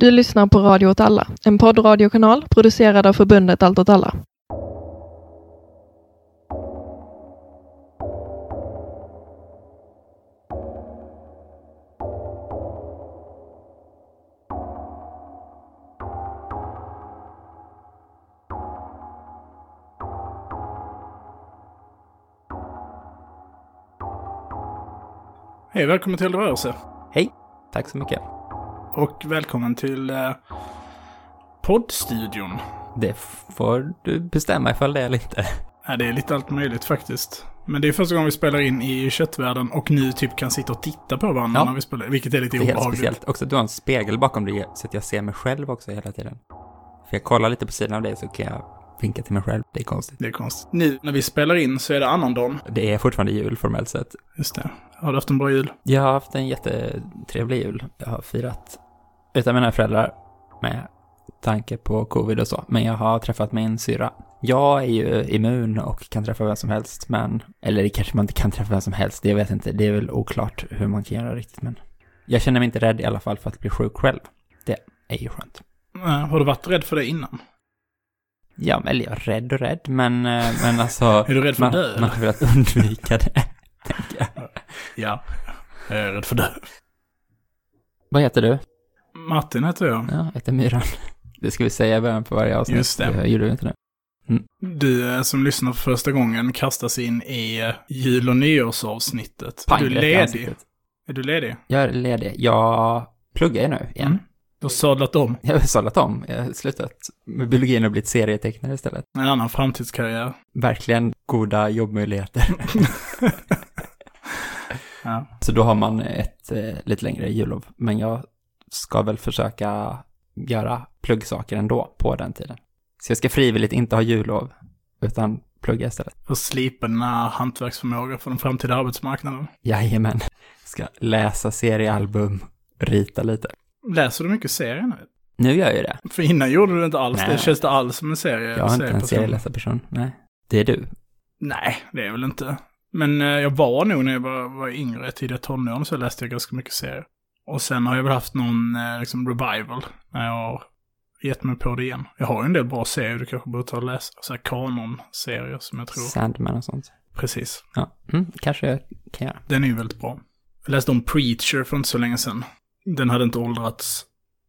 Du lyssnar på Radio åt alla, en poddradiokanal producerad av förbundet Allt åt alla. Hej, välkommen till Rörelse. Hej, tack så mycket. Och välkommen till eh, poddstudion. Det får du bestämma ifall det är eller inte. Ja, det är lite allt möjligt faktiskt. Men det är första gången vi spelar in i köttvärlden och nu typ kan sitta och titta på varandra Ja. när vi spelar, vilket är lite Det är helt obehagligt. speciellt. Också att du har en spegel bakom dig så att jag ser mig själv också hela tiden. För jag kollar lite på sidan av dig så kan jag vinka till mig själv. Det är konstigt. Det är konstigt. Nu när vi spelar in så är det annandagen. Det är fortfarande jul formellt sett. Just det. Har du haft en bra jul? Jag har haft en jättetrevlig jul. Jag har firat utan mina föräldrar med tanke på covid och så. Men jag har träffat min syra. Jag är ju immun och kan träffa vem som helst, men... Eller det kanske man inte kan träffa vem som helst, det jag vet inte. Det är väl oklart hur man kan göra riktigt, men... Jag känner mig inte rädd i alla fall för att bli sjuk själv. Det är ju skönt. Eh, har du varit rädd för det innan? Ja, eller jag är rädd och rädd, men, eh, men alltså... Är du rädd för man, att dö? Man har velat undvika det, tänker jag. Ja. Jag är rädd för det. Vad heter du? Martin heter jag. Ja, jag heter Myran. Det ska vi säga i början på varje avsnitt. Just det. Jag gjorde inte det. Du eh, som lyssnar för första gången kastas in i eh, jul och nyårsavsnittet. Är Pang, du rätt i ledig? Är du ledig? Jag är ledig. Jag pluggar ju nu igen. Mm. Du har sadlat om. Jag har sadlat om. Jag har slutat med biologin och blivit serietecknare istället. En annan framtidskarriär. Verkligen goda jobbmöjligheter. Ja. Så då har man ett eh, lite längre jullov. Men jag ska väl försöka göra pluggsaker ändå på den tiden. Så jag ska frivilligt inte ha jullov, utan plugga istället. Och slipa dina hantverksförmåga för den framtida arbetsmarknaden. Jajamän. Ska läsa seriealbum, rita lite. Läser du mycket serier nu? Nu gör jag ju det. För innan gjorde du inte alls. Nej. Det känns det alls som en serie. Jag har inte en serieläsarperson. Nej. Det är du. Nej, det är väl inte. Men eh, jag var nog när jag var, var yngre, tidiga tonåren, så läste jag ganska mycket serier. Och sen har jag väl haft någon eh, liksom revival när jag har gett mig på det igen. Jag har ju en del bra serier du kanske borde ta och läsa. Så här kanon-serier som jag tror. Sandman och sånt. Precis. Ja, mm, kanske jag kan göra. Den är ju väldigt bra. Jag läste om Preacher för inte så länge sedan. Den hade inte åldrats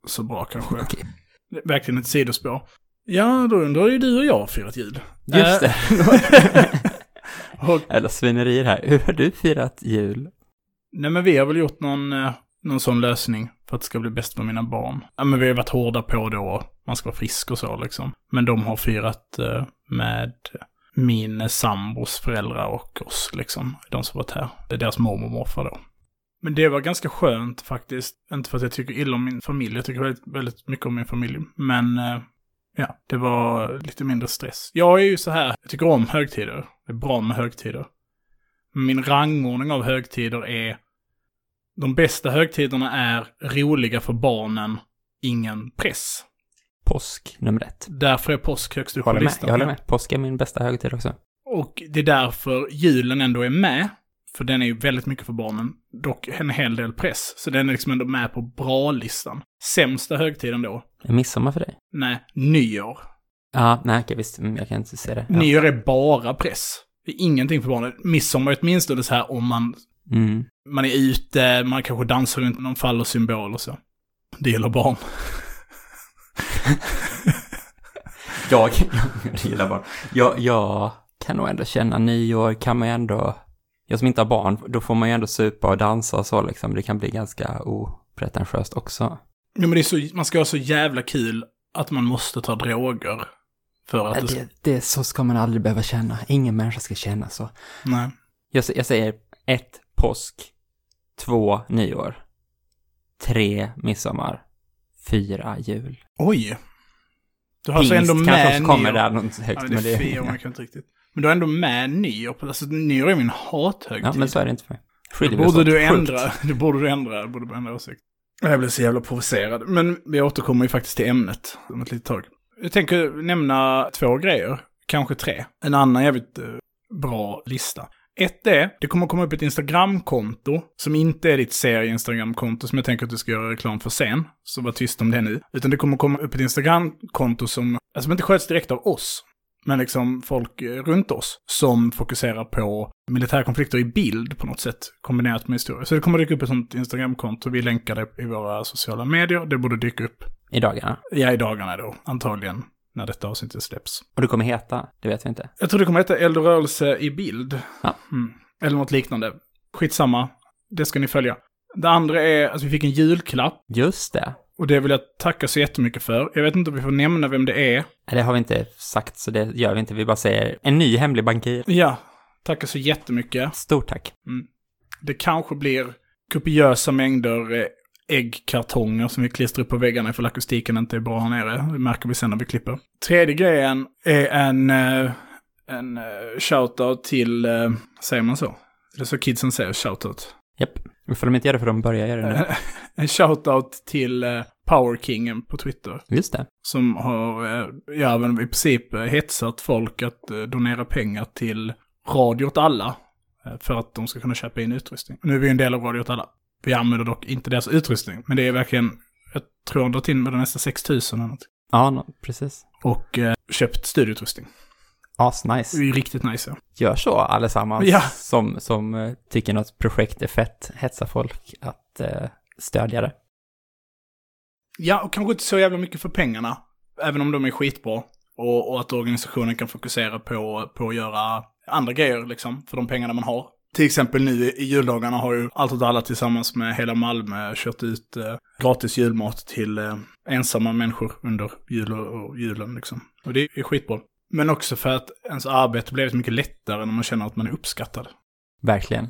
så bra kanske. Är Verkligen ett sidospår. Ja, då undrar ju du och jag firat jul. Just det. och, Eller svinerier här. Hur har du firat jul? nej men vi har väl gjort någon, eh, någon sån lösning för att det ska bli bäst för mina barn. Ja men vi har varit hårda på då, man ska vara frisk och så liksom. Men de har firat eh, med min sambos föräldrar och oss liksom. De som varit här. Det är deras mormor och morfar då. Men det var ganska skönt faktiskt. Inte för att jag tycker illa om min familj. Jag tycker väldigt, väldigt mycket om min familj. Men eh, ja, det var lite mindre stress. Jag är ju så här, jag tycker om högtider. Det är bra med högtider. Min rangordning av högtider är de bästa högtiderna är roliga för barnen, ingen press. Påsk nummer ett. Därför är påsk högst upp på listan. Jag håller med. Påsk är min bästa högtid också. Och det är därför julen ändå är med. För den är ju väldigt mycket för barnen. Dock en hel del press. Så den är liksom ändå med på bra-listan. Sämsta högtiden då? Är midsommar för dig? Nej, nyår. Ja, nej, okej, visst. Mm, Jag kan inte se det. Ja. Nyår är bara press. Det är ingenting för barnen. Midsommar är åtminstone så här om man, Mm. man är ute, man kanske dansar runt någon fallosymbol och så. Det gäller barn. Jag, jag gillar barn. Jag, jag kan nog ändå känna nyår kan man ju ändå... Jag som inte har barn, då får man ju ändå supa och dansa och så liksom. Det kan bli ganska opretentiöst också. Ja, men det är så, man ska ha så jävla kul att man måste ta droger. För att det. Det, det, så ska man aldrig behöva känna. Ingen människa ska känna så. Nej. Jag, jag säger ett påsk, två nyår, tre midsommar, fyra jul. Oj. Du har alltså ändå Pingst kanske med också kommer nyår. där något högt. Ja, det är men det, fel, man kan inte riktigt. Men du har ändå med nyår. på- Alltså nyår är min hathögtid. ja, men så är det inte för mig. Det borde du ändra. Det borde du ändra. Det borde du ändra åsikt. Jag blev så jävla provocerad. Men vi återkommer ju faktiskt till ämnet om ett litet tag. Jag tänker nämna två grejer. Kanske tre. En annan jävligt eh, bra lista. Ett är, det kommer komma upp ett Instagramkonto som inte är ditt serie-Instagramkonto som jag tänker att du ska göra reklam för sen. Så var tyst om det nu. Utan det kommer komma upp ett Instagramkonto som, alltså som inte sköts direkt av oss. Men liksom folk runt oss som fokuserar på militärkonflikter i bild på något sätt kombinerat med historia. Så det kommer dyka upp ett sånt Instagramkonto. Vi länkar det i våra sociala medier. Det borde dyka upp. I dagarna. Ja, i dagarna då. Antagligen när detta avsnittet släpps. Och det kommer heta, det vet vi inte. Jag tror det kommer heta Eldrörelse i bild. Ja. Mm. Eller något liknande. Skitsamma. Det ska ni följa. Det andra är att vi fick en julklapp. Just det. Och det vill jag tacka så jättemycket för. Jag vet inte om vi får nämna vem det är. Det har vi inte sagt, så det gör vi inte. Vi bara säger en ny hemlig bankir. Ja, tackar så jättemycket. Stort tack. Det kanske blir kopiösa mängder eh, äggkartonger som vi klistrar upp på väggarna ifall akustiken inte är bra här nere. Det märker vi sen när vi klipper. Tredje grejen är en, eh, en eh, shoutout till, säger man så? Det är så kidsen säger, shoutout. Japp. Ifall de inte gör det för de börjar göra det nu. En shoutout till eh, Power Kingen på Twitter. Just det. Som har, eh, ja men i princip eh, hetsat folk att donera pengar till Radio åt alla. För att de ska kunna köpa in utrustning. Nu är vi en del av Radio åt alla. Vi använder dock inte deras utrustning. Men det är verkligen, jag tror de har dragit in med nästan 6 000 eller något. Ja, no, precis. Och eh, köpt studioutrustning. Asnice. Det är ju riktigt nice ja. Gör så allesammans Ja. som, som eh, tycker något projekt är fett. Hetsa folk att eh, stödja det. Ja, och kanske inte så jävla mycket för pengarna. Även om de är skitbra. Och, och att organisationen kan fokusera på, på att göra andra grejer liksom, för de pengarna man har. Till exempel nu i juldagarna har ju Allt åt alla tillsammans med hela Malmö kört ut eh, gratis julmat till eh, ensamma människor under jul och, och julen liksom. Och det är skitbra. Men också för att ens arbete så mycket lättare när man känner att man är uppskattad. Verkligen.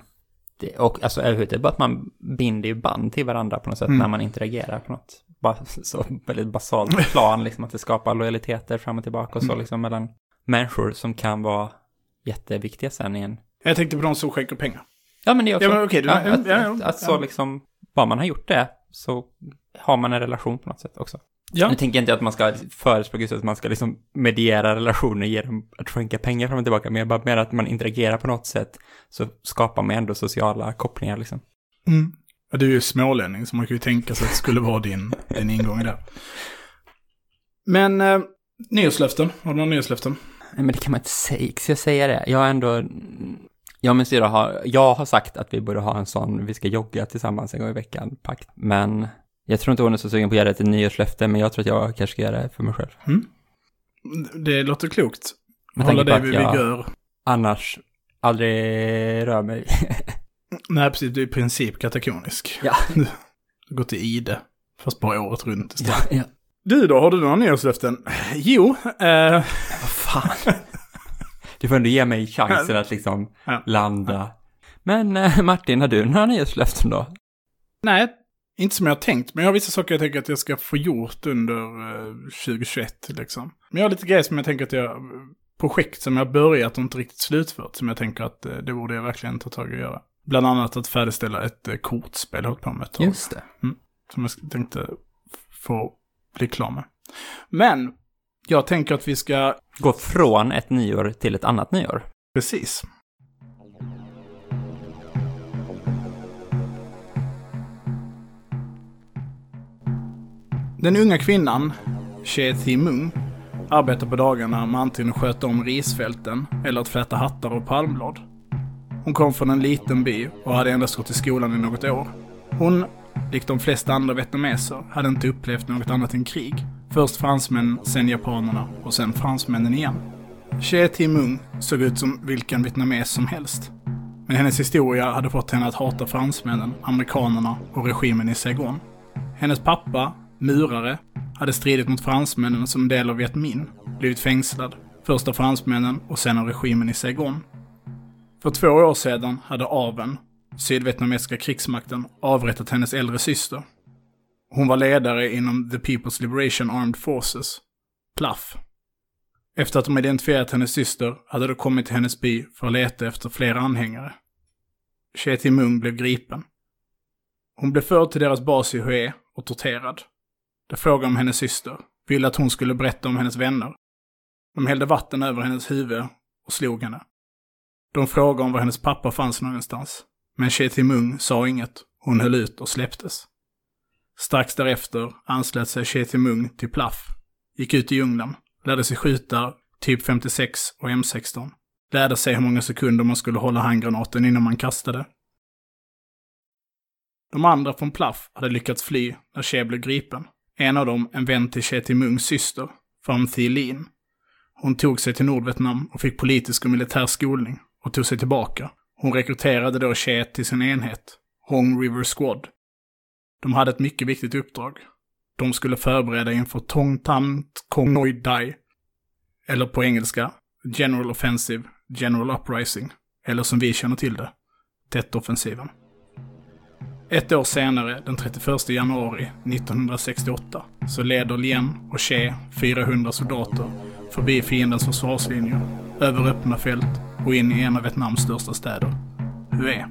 Det, och alltså överhuvudtaget bara att man binder ju band till varandra på något sätt Mm. när man interagerar på något så väldigt basalt plan, liksom att det skapar lojaliteter fram och tillbaka och så Mm. liksom mellan människor som kan vara jätteviktiga sen i en... Jag tänkte på de som skänker pengar. Ja men det är också... Ja, men okej, du- ja, att, ja, ja, att, att så liksom, bara man har gjort det så har man en relation på något sätt också. Ja. Nu tänker jag inte att man ska förespråka just att man ska liksom mediera relationer genom att skänka pengar fram och tillbaka, men jag bara menar att man interagerar på något sätt så skapar man ändå sociala kopplingar liksom. Mm. Ja, du är ju smålänning, så man kan ju tänka sig att det skulle vara din, din ingång det. Men eh, nyårslöften, har du några nyårslöften? Nej, men det kan man inte säga. Ska jag säga det? Jag har ändå... Jag och min syrra har, jag har sagt att vi borde ha en sån, vi ska jogga tillsammans en gång i veckan, pakt. Men jag tror inte hon är så sugen på att göra det till nyårslöfte, men jag tror att jag kanske ska göra det för mig själv. Det låter klokt. Med Hålla det att vi jag gör. annars aldrig rör mig. Nej, precis. Du är i princip katakonisk. Ja. Du går till Ide. Fast bara året runt istället. ja. Du då, har du några nyårslöften? Jo, eh, Vad fan. Du får ändå ge mig chansen att liksom Ja. landa. Men eh, Martin, har du några nyårslöften då? nej, inte som jag har tänkt. Men jag har vissa saker jag tänker att jag ska få gjort under eh, 2021 liksom. Men jag har lite grejer som jag tänker att jag, projekt som jag börjat och inte riktigt slutfört. Som jag tänker att eh, det borde jag verkligen ta tag i och göra. Bland annat att färdigställa ett eh, kortspel jag hållit på med ett tag. det. Som jag tänkte få bli klar med. Men, jag tänker att vi ska, Gå från ett nyår till ett annat nyår. precis. Den unga kvinnan, Che Thi Mung, arbetar på dagarna med antingen att sköta om risfälten eller att fläta hattar och palmblad. Hon kom från en liten by och hade endast gått i skolan i något år. Hon, likt de flesta andra vietnameser, hade inte upplevt något annat än krig. Först fransmän, sen japanerna och sen fransmännen igen. Che Thi Mung såg ut som vilken vietnames som helst. Men hennes historia hade fått henne att hata fransmännen, amerikanerna och regimen i Saigon. Hennes pappa, murare, hade stridit mot fransmännen som del av Viet Minh, blivit fängslad. Först av fransmännen och sen av regimen i Saigon. För två år sedan hade AVEN, sydvietnamesiska krigsmakten, avrättat hennes äldre syster. Hon var ledare inom The People's Liberation Armed Forces, PLAF. Efter att de identifierat hennes syster hade de kommit till hennes by för att leta efter fler anhängare. Che Mung blev gripen. Hon blev förd till deras bas i Hue och torterad. De frågade om hennes syster, ville att hon skulle berätta om hennes vänner. De hällde vatten över hennes huvud och slog henne. De frågade om var hennes pappa fanns någonstans. Men Che Mung sa inget. Hon höll ut och släpptes. Strax därefter anslöt sig Che Mung till Plaff. Gick ut i djungeln. Lärde sig skjuta typ 56 och M16. Lärde sig hur många sekunder man skulle hålla handgranaten innan man kastade. De andra från Plaff hade lyckats fly när Che blev gripen. En av dem en vän till Che Mungs syster, Pham Thi Lin. Hon tog sig till Nordvietnam och fick politisk och militär skolning och tog sig tillbaka. Hon rekryterade då Che till sin enhet, Hong River Squad. De hade ett mycket viktigt uppdrag. De skulle förbereda inför Tong Tam Kong Noi Dai, eller på engelska, General Offensive, General Uprising, eller som vi känner till det, Tet-offensiven. Ett år senare, den 31 januari 1968, så leder Lien och Che 400 soldater förbi fiendens försvarslinjer, över öppna fält och in i en av Vietnams största städer, Hue.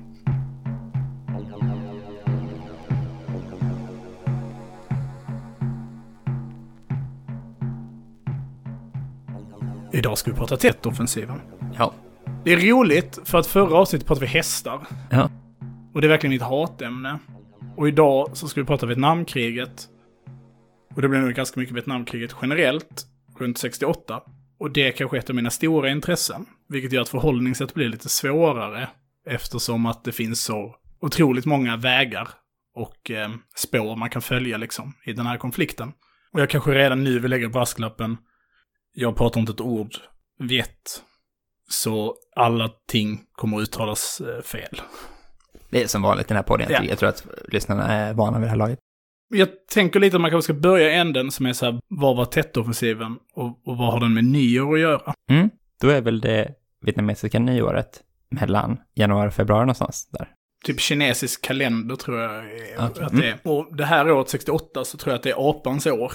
Idag ska vi prata Tet-offensiven. Ja. Det är roligt, för att förra avsnittet pratade vi hästar. Ja. Och det är verkligen mitt hatämne. Och idag så ska vi prata Vietnamkriget. Och det blir nog ganska mycket Vietnamkriget generellt, runt 68. Och det är kanske ett av mina stora intressen. Vilket gör att förhållningssätt blir lite svårare. Eftersom att det finns så otroligt många vägar och eh, spår man kan följa liksom i den här konflikten. Och jag kanske redan nu vill lägga brasklappen. Jag pratar inte ett ord Viet. Så alla ting kommer att uttalas eh, fel. Det är som vanligt i den här podden. Ja. Jag tror att lyssnarna är vana vid det här laget. Jag tänker lite att man kanske ska börja änden som är så här, vad var Tet-offensiven och, och vad har den med nyår att göra? Mm. Då är väl det vietnamesiska nyåret mellan januari och februari någonstans där. Typ kinesisk kalender tror jag Okej. att det är. Och det här året 68 så tror jag att det är apans år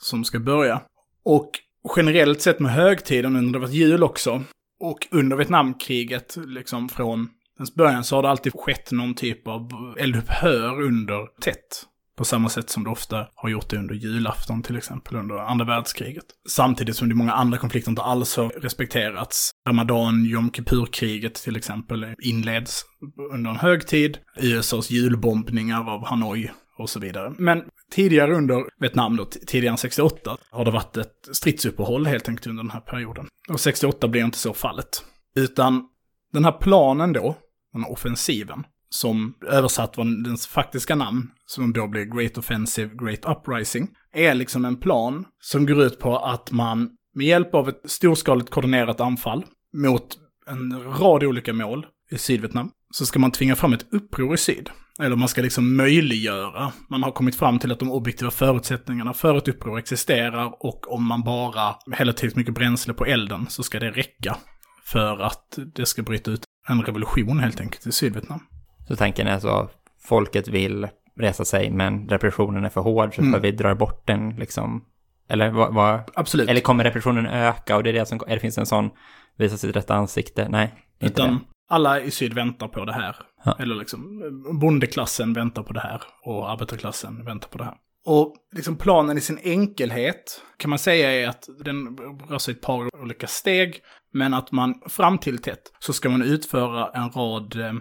som ska börja. Och generellt sett med högtiden under det var jul också. Och under Vietnamkriget, liksom från dess början, så har det alltid skett någon typ av eldupphör under tätt. På samma sätt som det ofta har gjort det under julafton till exempel under andra världskriget. Samtidigt som det många andra konflikter inte alls har respekterats. Ramadan, Jom Kippur-kriget till exempel inleds under en högtid. USAs julbombningar av Hanoi och så vidare. Men tidigare under Vietnam, då, tidigare än 68, har det varit ett stridsuppehåll helt enkelt under den här perioden. Och 68 blir inte så fallet. Utan den här planen då, den här offensiven, som översatt var dens faktiska namn, som då blir Great Offensive, Great Uprising, är liksom en plan som går ut på att man med hjälp av ett storskaligt koordinerat anfall mot en rad olika mål i Sydvietnam, så ska man tvinga fram ett uppror i syd. Eller man ska liksom möjliggöra. Man har kommit fram till att de objektiva förutsättningarna för ett uppror existerar och om man bara häller tillräckligt mycket bränsle på elden så ska det räcka för att det ska bryta ut en revolution helt enkelt i Sydvietnam. Så tanken är alltså, folket vill resa sig, men repressionen är för hård, så Mm. vi drar bort den liksom. Eller vad, vad, Absolut. eller kommer repressionen öka och det är det som, eller finns en sån, visa sitt rätta ansikte? Nej, Utan det. alla i syd väntar på det här. Ja. Eller liksom bondeklassen väntar på det här och arbetarklassen väntar på det här. Och liksom planen i sin enkelhet kan man säga är att den rör sig i ett par olika steg. Men att man fram till tätt så ska man utföra en rad eh,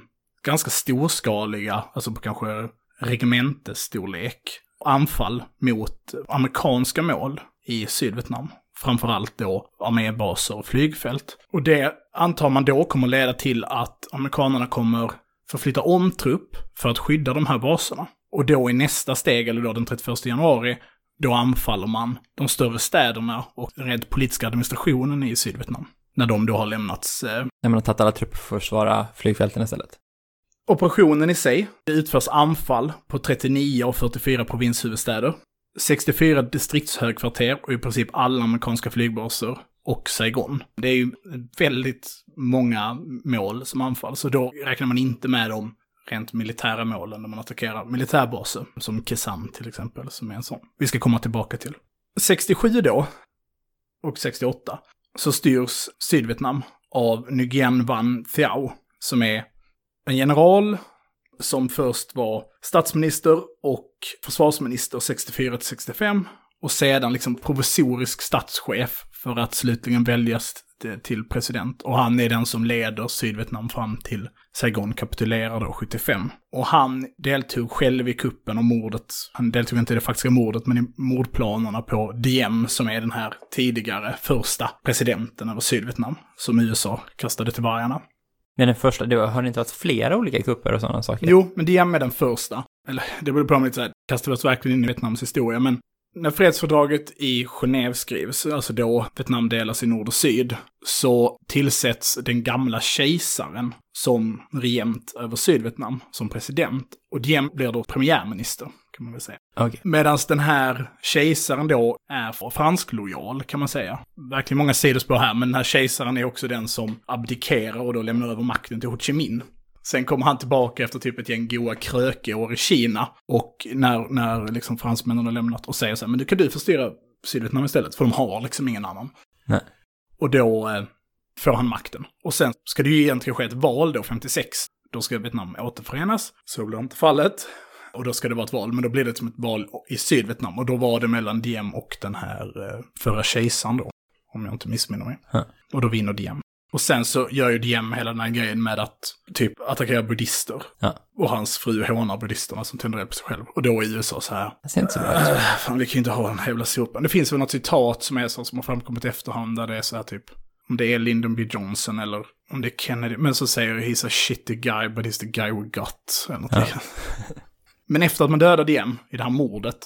ganska storskaliga, alltså på kanske regementesstorlek, anfall mot amerikanska mål i Sydvietnam. Framförallt då armébaser och flygfält. Och det antar man då kommer leda till att amerikanerna kommer förflytta om trupp för att skydda de här baserna. Och då i nästa steg, eller då den 31 januari, då anfaller man de större städerna och den rent politiska administrationen i Sydvietnam. När de då har lämnats eh, När man har tagit alla trupper för att försvara flygfälten istället. Operationen i sig, det utförs anfall på 39 av 44 provinshuvudstäder, 64 distriktshögkvarter och i princip alla amerikanska flygbaser och Saigon. Det är ju väldigt många mål som anfalls, så då räknar man inte med de rent militära målen när man attackerar militärbaser, som Kesan till exempel, som är en sån. Vi ska komma tillbaka till. 67 då, och 68, så styrs Sydvietnam av Nguyen Van Thiao, som är en general som först var statsminister och försvarsminister 64 till 65 och sedan liksom provisorisk statschef för att slutligen väljas till president. Och han är den som leder Sydvietnam fram till Saigon kapitulerar då 75. Och han deltog själv i kuppen och mordet. Han deltog inte i det faktiska mordet, men i mordplanerna på Diem, som är den här tidigare första presidenten över Sydvietnam, som USA kastade till vargarna. Är den första, det har det inte varit flera olika kupper och sådana saker? Jo, men Diem är den första. Eller, det beror på om lite så här, kastar vi oss verkligen in i Vietnams historia, men när fredsfördraget i Genève skrivs, alltså då Vietnam delas i nord och syd, så tillsätts den gamla kejsaren som regent över Sydvietnam, som president. Och Diem blir då premiärminister, kan man väl säga. Okej. Medan den här kejsaren då är fransklojal, kan man säga. Verkligen många sidospår här, men den här kejsaren är också den som abdikerar och då lämnar över makten till Ho Chi Minh. Sen kommer han tillbaka efter typ ett gäng goa krökeår i Kina. Och när, när liksom fransmännen har lämnat och säger så här, men du kan du få styra Sydvietnam istället, för de har liksom ingen annan. Nej. Och då eh, får han makten. Och sen ska det ju egentligen ske ett val då, 56. Då ska Vietnam återförenas. Så blir inte fallet. Och då ska det vara ett val, men då blir det som ett val i Sydvietnam. Och då var det mellan Diem och den här eh, förra kejsaren då. Om jag inte missminner mig. Ja. Och då vinner Diem. Och sen så gör ju Diem hela den här grejen med att typ attackera buddhister. Ja. Och hans fru hånar buddhisterna som tänder eld på sig själv. Och då är USA så här, Det ser inte så bra ut. Äh, fan, vi kan ju inte ha den här jävla sopan. Det finns väl något citat som är så som har framkommit i efterhand där det är så här typ, om det är Lyndon B. Johnson eller om det är Kennedy, men så säger he's a shitty guy but he's the guy we got. Eller något Ja. Men efter att man dödar Diem i det här mordet,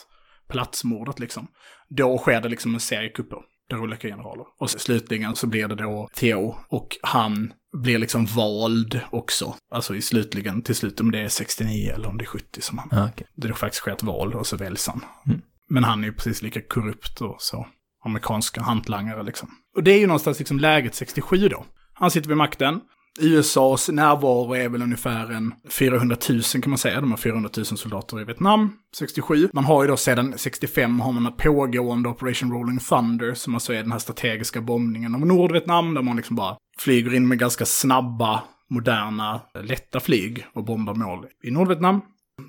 platsmordet liksom, då sker det liksom en serie kupper. Där olika generaler. Och så slutligen så blir det då Theo. Och han blir liksom vald också. Alltså i slutligen, till slut om det är 69 eller om det är 70 som han Ja, okej. det då faktiskt sker ett val och så väljs han. Mm. Men han är ju precis lika korrupt och så. Amerikanska hantlangare liksom. Och det är ju någonstans liksom läget 67 då. Han sitter vid makten. USAs närvaro är väl ungefär en 400 000 kan man säga. De har 400 000 soldater i Vietnam 67. Man har ju då sedan 65 har man en pågående Operation Rolling Thunder som alltså är den här strategiska bombningen av Nordvietnam där man liksom bara flyger in med ganska snabba, moderna, lätta flyg och bombar mål i Nordvietnam.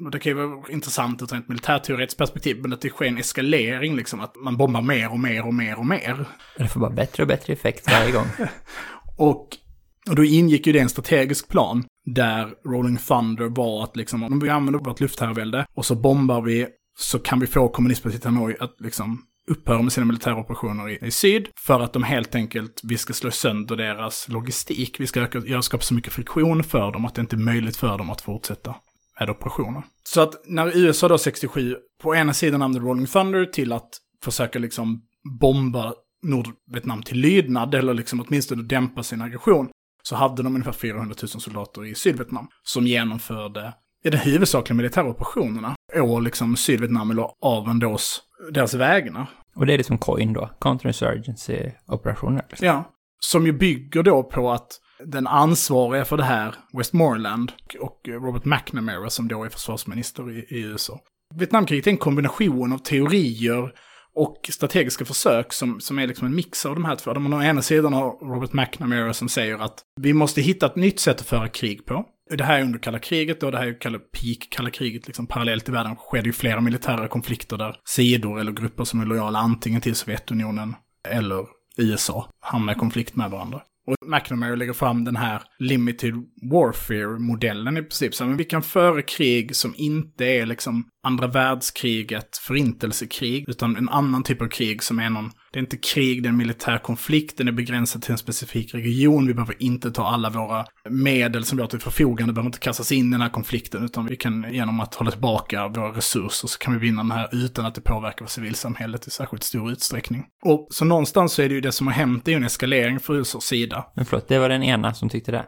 Och det kan ju vara intressant ur ett militärteoretiskt perspektiv, men att det sker en eskalering liksom, att man bombar mer och mer och mer och mer. Det får bara bättre och bättre effekt varje gång. Och, och då ingick ju det en strategisk plan där Rolling Thunder var att liksom, om vi använder vårt luftherravälde och så bombar vi så kan vi få kommunistpartiet Hanoi att liksom upphöra med sina militära operationer i, i syd för att de helt enkelt, vi ska slå sönder deras logistik. Vi ska öka, göra, skapa så mycket friktion för dem att det inte är möjligt för dem att fortsätta med operationer. Så att när USA då 67 på ena sidan använder Rolling Thunder till att försöka liksom bomba Nordvietnam till lydnad, eller liksom åtminstone dämpa sin aggression, så hade de ungefär 400 000 soldater i Sydvietnam som genomförde i de huvudsakliga militära operationerna å liksom Sydvietnam eller av Endos, deras vägnar. Och det är liksom COIN då, counterinsurgency-operationer. Liksom. Ja. Som ju bygger då på att den ansvariga för det här, Westmoreland och Robert McNamara som då är försvarsminister i, i USA. Vietnamkriget är en kombination av teorier och strategiska försök som, som är liksom en mix av de här två. De å ena sidan har Robert McNamara som säger att vi måste hitta ett nytt sätt att föra krig på. Det här är under kalla kriget och det här är kalla peak kalla kriget. Liksom parallellt i världen skedde ju flera militära konflikter där sidor eller grupper som är lojala antingen till Sovjetunionen eller USA hamnar i konflikt med varandra. Och McNamara lägger fram den här limited warfare-modellen i princip. Så men vi kan föra krig som inte är liksom andra världskriget, förintelsekrig, utan en annan typ av krig som är någon, det är inte krig, det är en militär konflikt, den är begränsad till en specifik region, vi behöver inte ta alla våra medel som vi har till förfogande, behöver inte kastas in i den här konflikten, utan vi kan genom att hålla tillbaka våra resurser så kan vi vinna den här utan att det påverkar civilsamhället i särskilt stor utsträckning. Och så någonstans så är det ju det som har hänt, det är ju en eskalering för USAs sida. Men förlåt, det var den ena som tyckte det.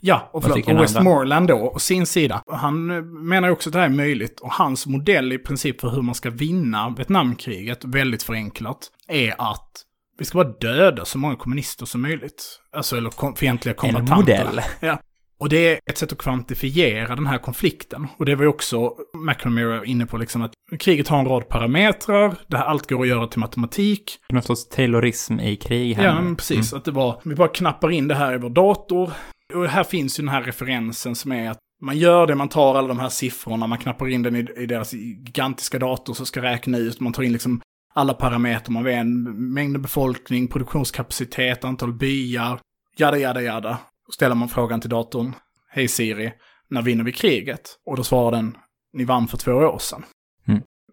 Ja, och, förlåt, och Westmoreland då, och sin sida. Han menar också att det här är möjligt. Och hans modell i princip för hur man ska vinna Vietnamkriget, väldigt förenklat, är att vi ska bara döda så många kommunister som möjligt. Alltså, eller kom, fientliga En kombattanter. modell. Ja. Och det är ett sätt att kvantifiera den här konflikten. Och det var ju också McNamara inne på, liksom att kriget har en rad parametrar, det här allt går att göra till matematik. Någon sorts taylorism i krig här Ja, men precis. Att det var, vi bara knappar in det här i vår dator. Och här finns ju den här referensen som är att man gör det, man tar alla de här siffrorna, man knappar in den i, i deras gigantiska dator som ska räkna ut, man tar in liksom alla parametrar man vet, mängd befolkning, produktionskapacitet, antal byar, jada, jada, jada. Och ställer man frågan till datorn, hej Siri, när vinner vi kriget? Och då svarar den, ni vann för två år sedan.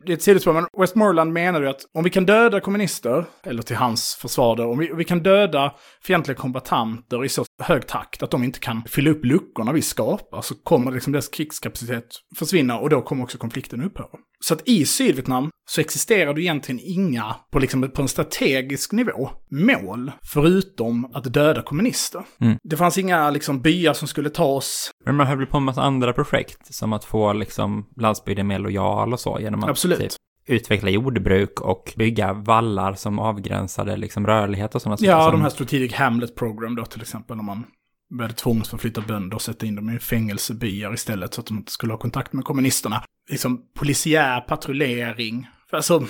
Det är ett sidospår, men Westmoreland menar ju att om vi kan döda kommunister, eller till hans försvar då, om vi, vi kan döda fientliga kombatanter i så hög takt att de inte kan fylla upp luckorna vi skapar, så kommer liksom deras krigskapacitet försvinna och då kommer också konflikten upphöra. Så att i Sydvietnam så existerar det egentligen inga, på, liksom, på en strategisk nivå, mål förutom att döda kommunister. Mm. Det fanns inga liksom, byar som skulle tas. Men man höll på med massa andra projekt, som att få liksom landsbygden mer lojal och så, genom att Absolut. Typ, utveckla jordbruk och bygga vallar som avgränsade liksom rörlighet och sådana saker. Ja, som, de här Strategic Hamlet Program då till exempel, om man började tvångsförflytta bönder och sätta in dem i fängelsebyar istället så att de inte skulle ha kontakt med kommunisterna. Liksom polisiär patrullering. För alltså,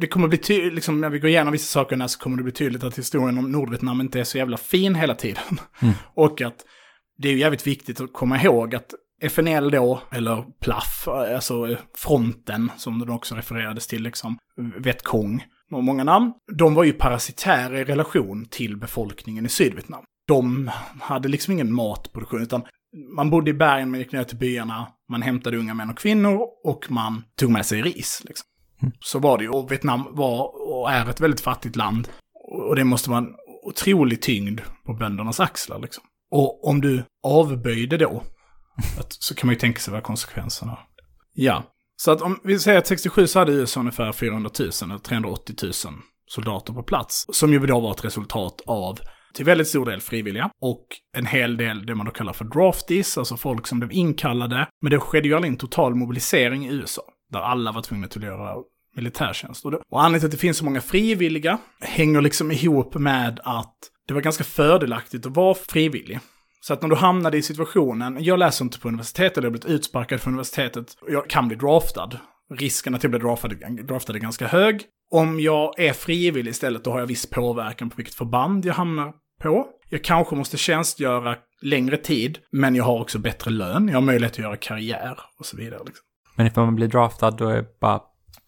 det kommer bli tydligt, liksom, när vi går igenom vissa saker så kommer det bli tydligt att historien om Nordvietnam inte är så jävla fin hela tiden. Mm. och att det är ju jävligt viktigt att komma ihåg att FNL då, eller PLAF, alltså fronten som den också refererades till, liksom, Vietcong, och många namn, de var ju parasitära i relation till befolkningen i Sydvietnam. De hade liksom ingen matproduktion, utan man bodde i bergen, man gick ner till byarna, man hämtade unga män och kvinnor och man tog med sig ris. Liksom. Mm. Så var det ju. Och Vietnam var och är ett väldigt fattigt land. Och det måste vara en otrolig tyngd på böndernas axlar. Liksom. Och om du avböjde då, att, så kan man ju tänka sig vad konsekvenserna Ja, så att om vi säger att 67 så hade USA ungefär 400 000 eller 380 000 soldater på plats. Som ju då var ett resultat av till väldigt stor del frivilliga och en hel del det man då kallar för draftees, alltså folk som blev inkallade. Men det skedde ju aldrig en total mobilisering i USA, där alla var tvungna till att göra militärtjänst. Och, och anledningen till att det finns så många frivilliga hänger liksom ihop med att det var ganska fördelaktigt att vara frivillig. Så att när du hamnade i situationen, jag läser inte på universitetet, jag har blivit utsparkad från universitetet, och jag kan bli draftad. Risken att jag blir draftad, draftad är ganska hög. Om jag är frivillig istället, då har jag viss påverkan på vilket förband jag hamnar på. Jag kanske måste tjänstgöra längre tid, men jag har också bättre lön, jag har möjlighet att göra karriär och så vidare. Liksom. Men ifall man blir draftad, då bara,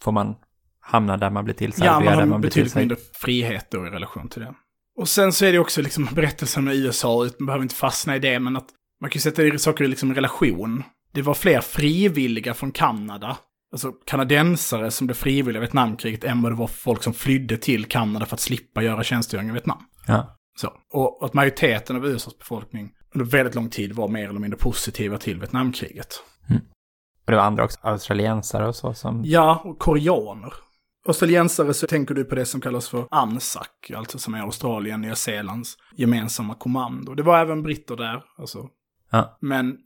får man hamna där man blir tillsagd. Ja, man har där man blir betydligt mindre frihet då i relation till det. Och sen så är det också liksom berättelsen med USA, man behöver inte fastna i det, men att man kan ju sätta saker i liksom relation. Det var fler frivilliga från Kanada, alltså kanadensare som blev frivilliga i Vietnamkriget, än vad det var folk som flydde till Kanada för att slippa göra tjänstgöring i Vietnam. Ja. Så. Och att majoriteten av USAs befolkning under väldigt lång tid var mer eller mindre positiva till Vietnamkriget. Och det var andra också, australiensare och så som... Ja, och koreaner. Australiensare så tänker du på det som kallas för ANZAC, alltså som är Australien Nya Zeelands gemensamma kommando. Det var även britter där, alltså. Ja. Men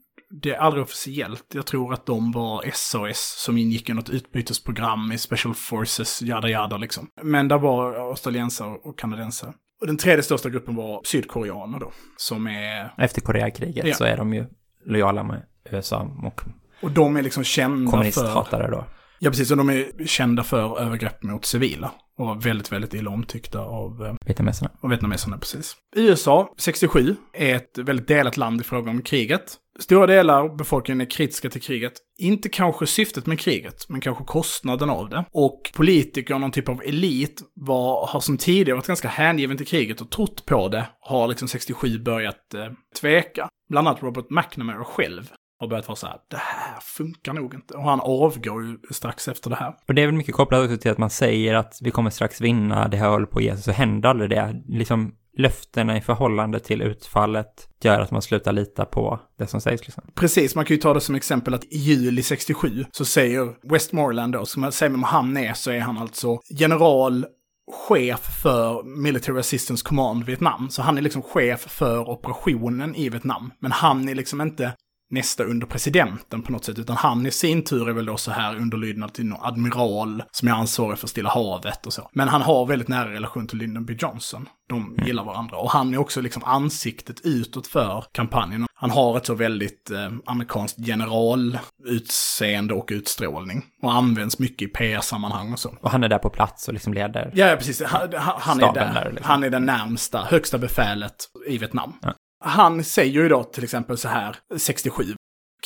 det är aldrig officiellt. Jag tror att de var SAS som ingick i något utbytesprogram i Special Forces, jada jada liksom. Men där var australiensare och kanadensare. Och den tredje största gruppen var sydkoreaner då, som är... Efter Koreakriget Ja. så är de ju lojala med USA och Och de är liksom kända för... kommunisthatare då. Ja, precis. Och de är kända för övergrepp mot civila. Och var väldigt, väldigt illa omtyckta av, eh, Vietnameserna. av vietnameserna, precis. USA, 67, är ett väldigt delat land i fråga om kriget. Stora delar av befolkningen är kritiska till kriget. Inte kanske syftet med kriget, men kanske kostnaden av det. Och politiker, någon typ av elit, var, har som tidigare varit ganska hängiven till kriget och trott på det, har liksom 67 börjat eh, tveka. Bland annat Robert McNamara själv har börjat vara så här, det här funkar nog inte. Och han avgår ju strax efter det här. Och det är väl mycket kopplat också till att man säger att vi kommer strax vinna, det här håller på att ge sig, så händer aldrig det. Liksom löftena i förhållande till utfallet gör att man slutar lita på det som sägs liksom. Precis, man kan ju ta det som exempel att i juli 67 så säger Westmoreland då, som man säger vem han är, så är han alltså general chef för Military Assistance Command Vietnam. Så han är liksom chef för operationen i Vietnam. Men han är liksom inte nästa under presidenten på något sätt, utan han i sin tur är väl då så här underlydnad till någon admiral som är ansvarig för Stilla havet och så. Men han har väldigt nära relation till Lyndon B. Johnson. De gillar varandra. Och han är också liksom ansiktet utåt för kampanjen. Han har ett så väldigt eh, amerikanskt generalutseende och utstrålning. Och används mycket i PR-sammanhang och så. Och han är där på plats och liksom leder. Ja, ja, precis. Han, han- är där. där, liksom. han är den närmsta, högsta befälet i Vietnam. Ja. Han säger ju då till exempel så här, 67.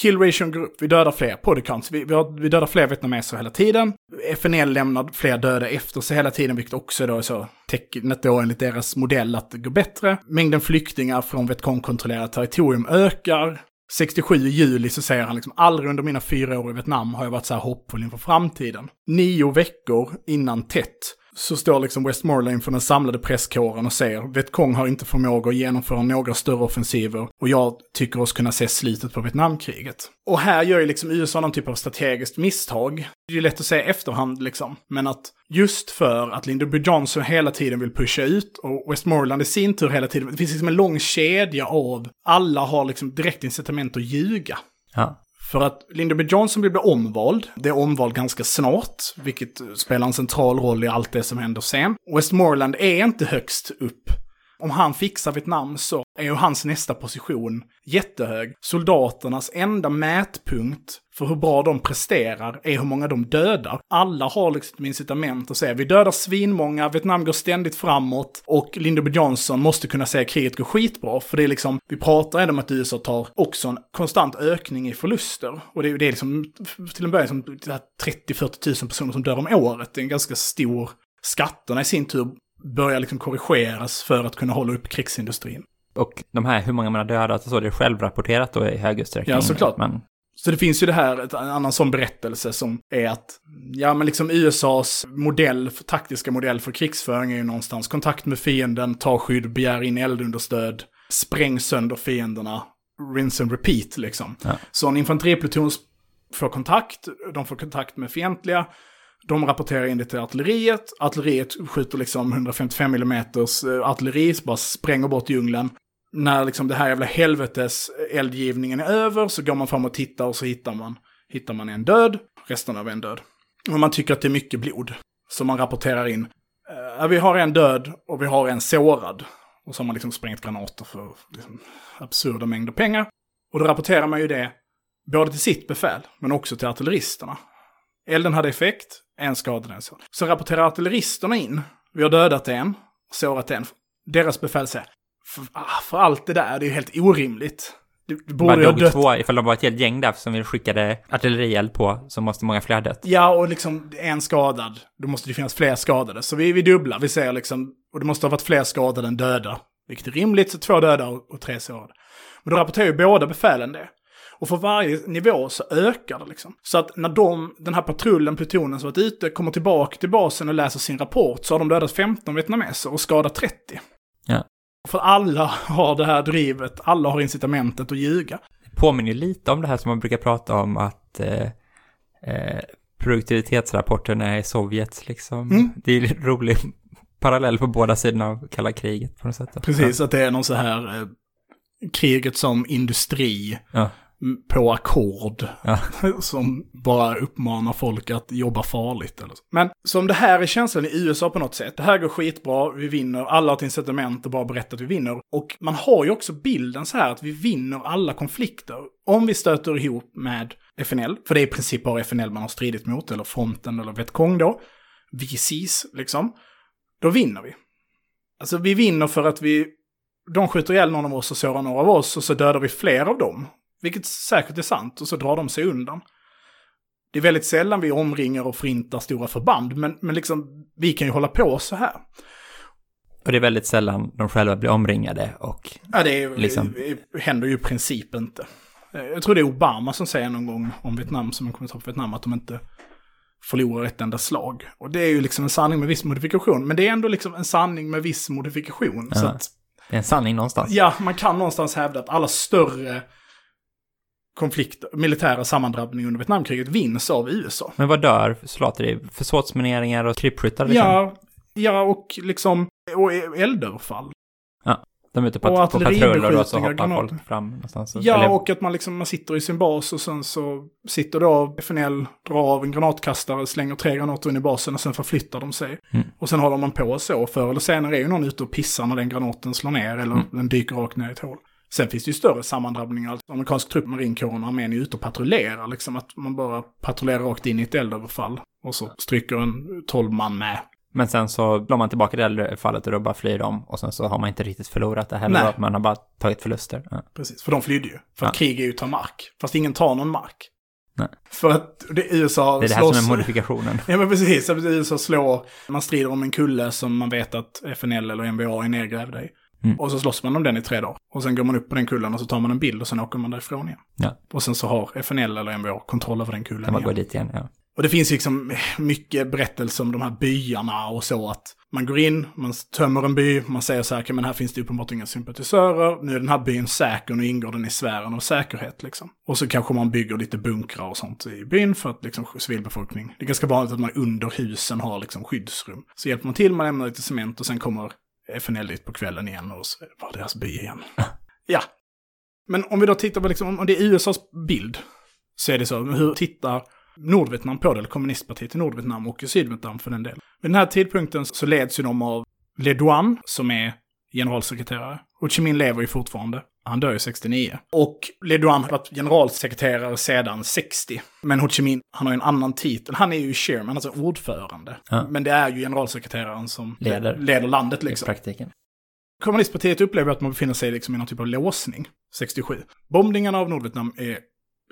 Kill ration går upp, vi dödar fler podicons. Vi, vi, har, vi dödar fler vietnameser hela tiden. FNL lämnar fler döda efter sig hela tiden, vilket också då är så tecknet då enligt deras modell att det går bättre. Mängden flyktingar från Vietcong-kontrollerat territorium ökar. 67 i juli så säger han liksom aldrig under mina fyra år i Vietnam har jag varit så här hoppfull inför framtiden. Nio veckor innan TET så står liksom Westmoreland inför den samlade presskåren och säger Vietkong har inte förmåga att genomföra några större offensiver och jag tycker oss kunna se slutet på Vietnamkriget. Och här gör ju liksom USA någon typ av strategiskt misstag. Det är ju lätt att säga efterhand liksom, men att just för att Lyndon B. Johnson hela tiden vill pusha ut och Westmoreland i sin tur hela tiden, det finns liksom en lång kedja av alla har liksom direkt incitament att ljuga. Ja. För att Lyndon B. Johnson blir omvald. Det är omvald ganska snart, vilket spelar en central roll i allt det som händer sen. Westmoreland är inte högst upp. Om han fixar Vietnam så är ju hans nästa position jättehög. Soldaternas enda mätpunkt för hur bra de presterar är hur många de dödar. Alla har liksom incitament att säga vi dödar svinmånga, Vietnam går ständigt framåt och Lyndon B. Johnson måste kunna säga kriget går skitbra. För det är liksom, vi pratar ändå om att USA tar också en konstant ökning i förluster. Och det är, det är liksom till en början som 30-40 000 personer som dör om året. Det är en ganska stor Skatterna i sin tur börjar liksom korrigeras för att kunna hålla upp krigsindustrin. Och de här, hur många man har dödat och så, det är självrapporterat då i hög utsträckning. Ja, såklart. Men, Så det finns ju det här, en annan sån berättelse som är att, ja men liksom USAs modell, taktiska modell för krigsföring är ju någonstans kontakt med fienden, ta skydd, begär in eldunderstöd, spräng sönder fienderna, rinse and repeat liksom. Ja. Så en infanteripluton får kontakt, de får kontakt med fientliga, de rapporterar in det till artilleriet, artilleriet skjuter liksom 155 mm eh, artilleri, så bara spränger bort djungeln. När liksom det här jävla helvetes eldgivningen är över så går man fram och tittar och så hittar man, hittar man en död, resten av en död. Och man tycker att det är mycket blod. Så man rapporterar in, eh, vi har en död och vi har en sårad. Och så har man liksom sprängt granater för liksom, absurda mängder pengar. Och då rapporterar man ju det både till sitt befäl, men också till artilleristerna. Elden hade effekt, en skadade en så. Så rapporterar artilleristerna in, vi har dödat en, sårat en. Deras befäl säger, för, ah, för allt det där, det är ju helt orimligt. Du, du borde ha dött. två, ifall de var ett helt gäng där som vi skickade artillerield på, så måste många fler ha dött. Ja, och liksom en skadad, då måste det finnas fler skadade. Så vi, vi dubblar, vi säger liksom, och det måste ha varit fler skadade än döda. Vilket är rimligt, så två döda och, och tre sårade. Men då rapporterar ju båda befälen det. Och för varje nivå så ökar det liksom. Så att när de, den här patrullen, plutonen som varit ute, kommer tillbaka till basen och läser sin rapport så har de dödat 15 vietnameser och skadat 30. Ja. För alla har det här drivet, alla har incitamentet att ljuga. påminner ju lite om det här som man brukar prata om att eh, eh, produktivitetsrapporterna är Sovjet liksom. Mm. Det är en rolig parallell på båda sidorna av kalla kriget på något sätt. Precis, att det är någon så här eh, kriget som industri Ja. På ackord. Ja. Som bara uppmanar folk att jobba farligt. Eller så. Men som det här är känslan i USA på något sätt. Det här går skitbra, vi vinner, alla har ett incitament och bara berättar att vi vinner. Och man har ju också bilden så här att vi vinner alla konflikter. Om vi stöter ihop med FNL, för det är i princip bara FNL man har stridit mot, eller fronten eller Vietcong då. VCs, liksom. Då vinner vi. Alltså vi vinner för att vi, de skjuter ihjäl någon av oss och sårar några av oss och så dödar vi fler av dem. Vilket säkert är sant och så drar de sig undan. Det är väldigt sällan vi omringar och förintar stora förband, men, men liksom vi kan ju hålla på så här. Och det är väldigt sällan de själva blir omringade och Ja, det är, Liksom. det händer ju i princip inte. Eh, Jag tror det är Obama som säger någon gång om Vietnam, som en kommentar på Vietnam, att de inte förlorar ett enda slag. Och det är ju liksom en sanning med viss modifikation, men det är ändå liksom en sanning med viss modifikation. Så Ja. att det är en sanning någonstans. Ja, man kan någonstans hävda att alla större konflikter, militära sammandrabbningar under Vietnamkriget vinns av USA. Men vad dör soldater i? Försåtsmineringar och krypskyttar liksom? Ja, ja, och liksom, och eldöverfall. De är ute och på, på patruller och så hoppar granater. folk fram någonstans. Ja, eller- och att man liksom, man sitter i sin bas och sen så sitter då FNL, drar av en granatkastare, slänger tre granater in i basen och sen förflyttar de sig. Mm. Och sen håller man på så, förr eller senare är ju någon ute och pissar när den granaten slår ner eller Mm. den dyker rakt ner i ett hål. Sen finns det ju större sammandrabbningar. Amerikansk trupp, marinkåren och armén är ute och patrullerar. Liksom att man bara patrullerar rakt in i ett eldöverfall. Och så stryker en 12 man med. Men sen så slår man tillbaka det här fallet och då bara flyr de och sen så har man inte riktigt förlorat det heller. Nej. Man har bara tagit förluster. Ja. Precis, för de flydde ju. För att Ja. krig är ju att ta mark. Fast ingen tar någon mark. Nej. För att det, USA Det är det här slåss... som är modifikationen. Ja men precis, USA slår, man strider om en kulle som man vet att FNL eller NBA är nedgrävda i. Mm. Och så slåss man om den i tre dagar. Och sen går man upp på den kullen och så tar man en bild och sen åker man därifrån igen. Ja. Och sen så har FNL eller NBA kontroll över den kullen Kan man gå igen. dit igen, ja. Och det finns liksom mycket berättelser om de här byarna och så att man går in, man tömmer en by, man säger så här, "Okej, men här finns det uppenbart inga sympatisörer, nu är den här byn säker, nu ingår den i sfären av säkerhet liksom. Och så kanske man bygger lite bunkrar och sånt i byn för att liksom civilbefolkning, det är ganska vanligt att man under husen har liksom skyddsrum. Så hjälper man till, man lämnar lite cement och sen kommer FNL dit på kvällen igen och så var deras by igen. ja. Men om vi då tittar på liksom, om det är USAs bild, så är det så, hur tittar Nordvietnam på det, eller kommunistpartiet i Nordvietnam och i Sydvietnam för den delen. Vid den här tidpunkten så leds ju de av Le Duan, som är generalsekreterare. Ho Chi Minh lever ju fortfarande. Han dör ju 69. Och Le Duan har varit generalsekreterare sedan 60. Men Ho Chi Minh, han har ju en annan titel. Han är ju chairman, alltså ordförande. Ja. Men det är ju generalsekreteraren som Leder. leder landet I liksom. praktiken. Kommunistpartiet upplever att man befinner sig liksom i någon typ av låsning, 67. Bombningarna av Nordvietnam är,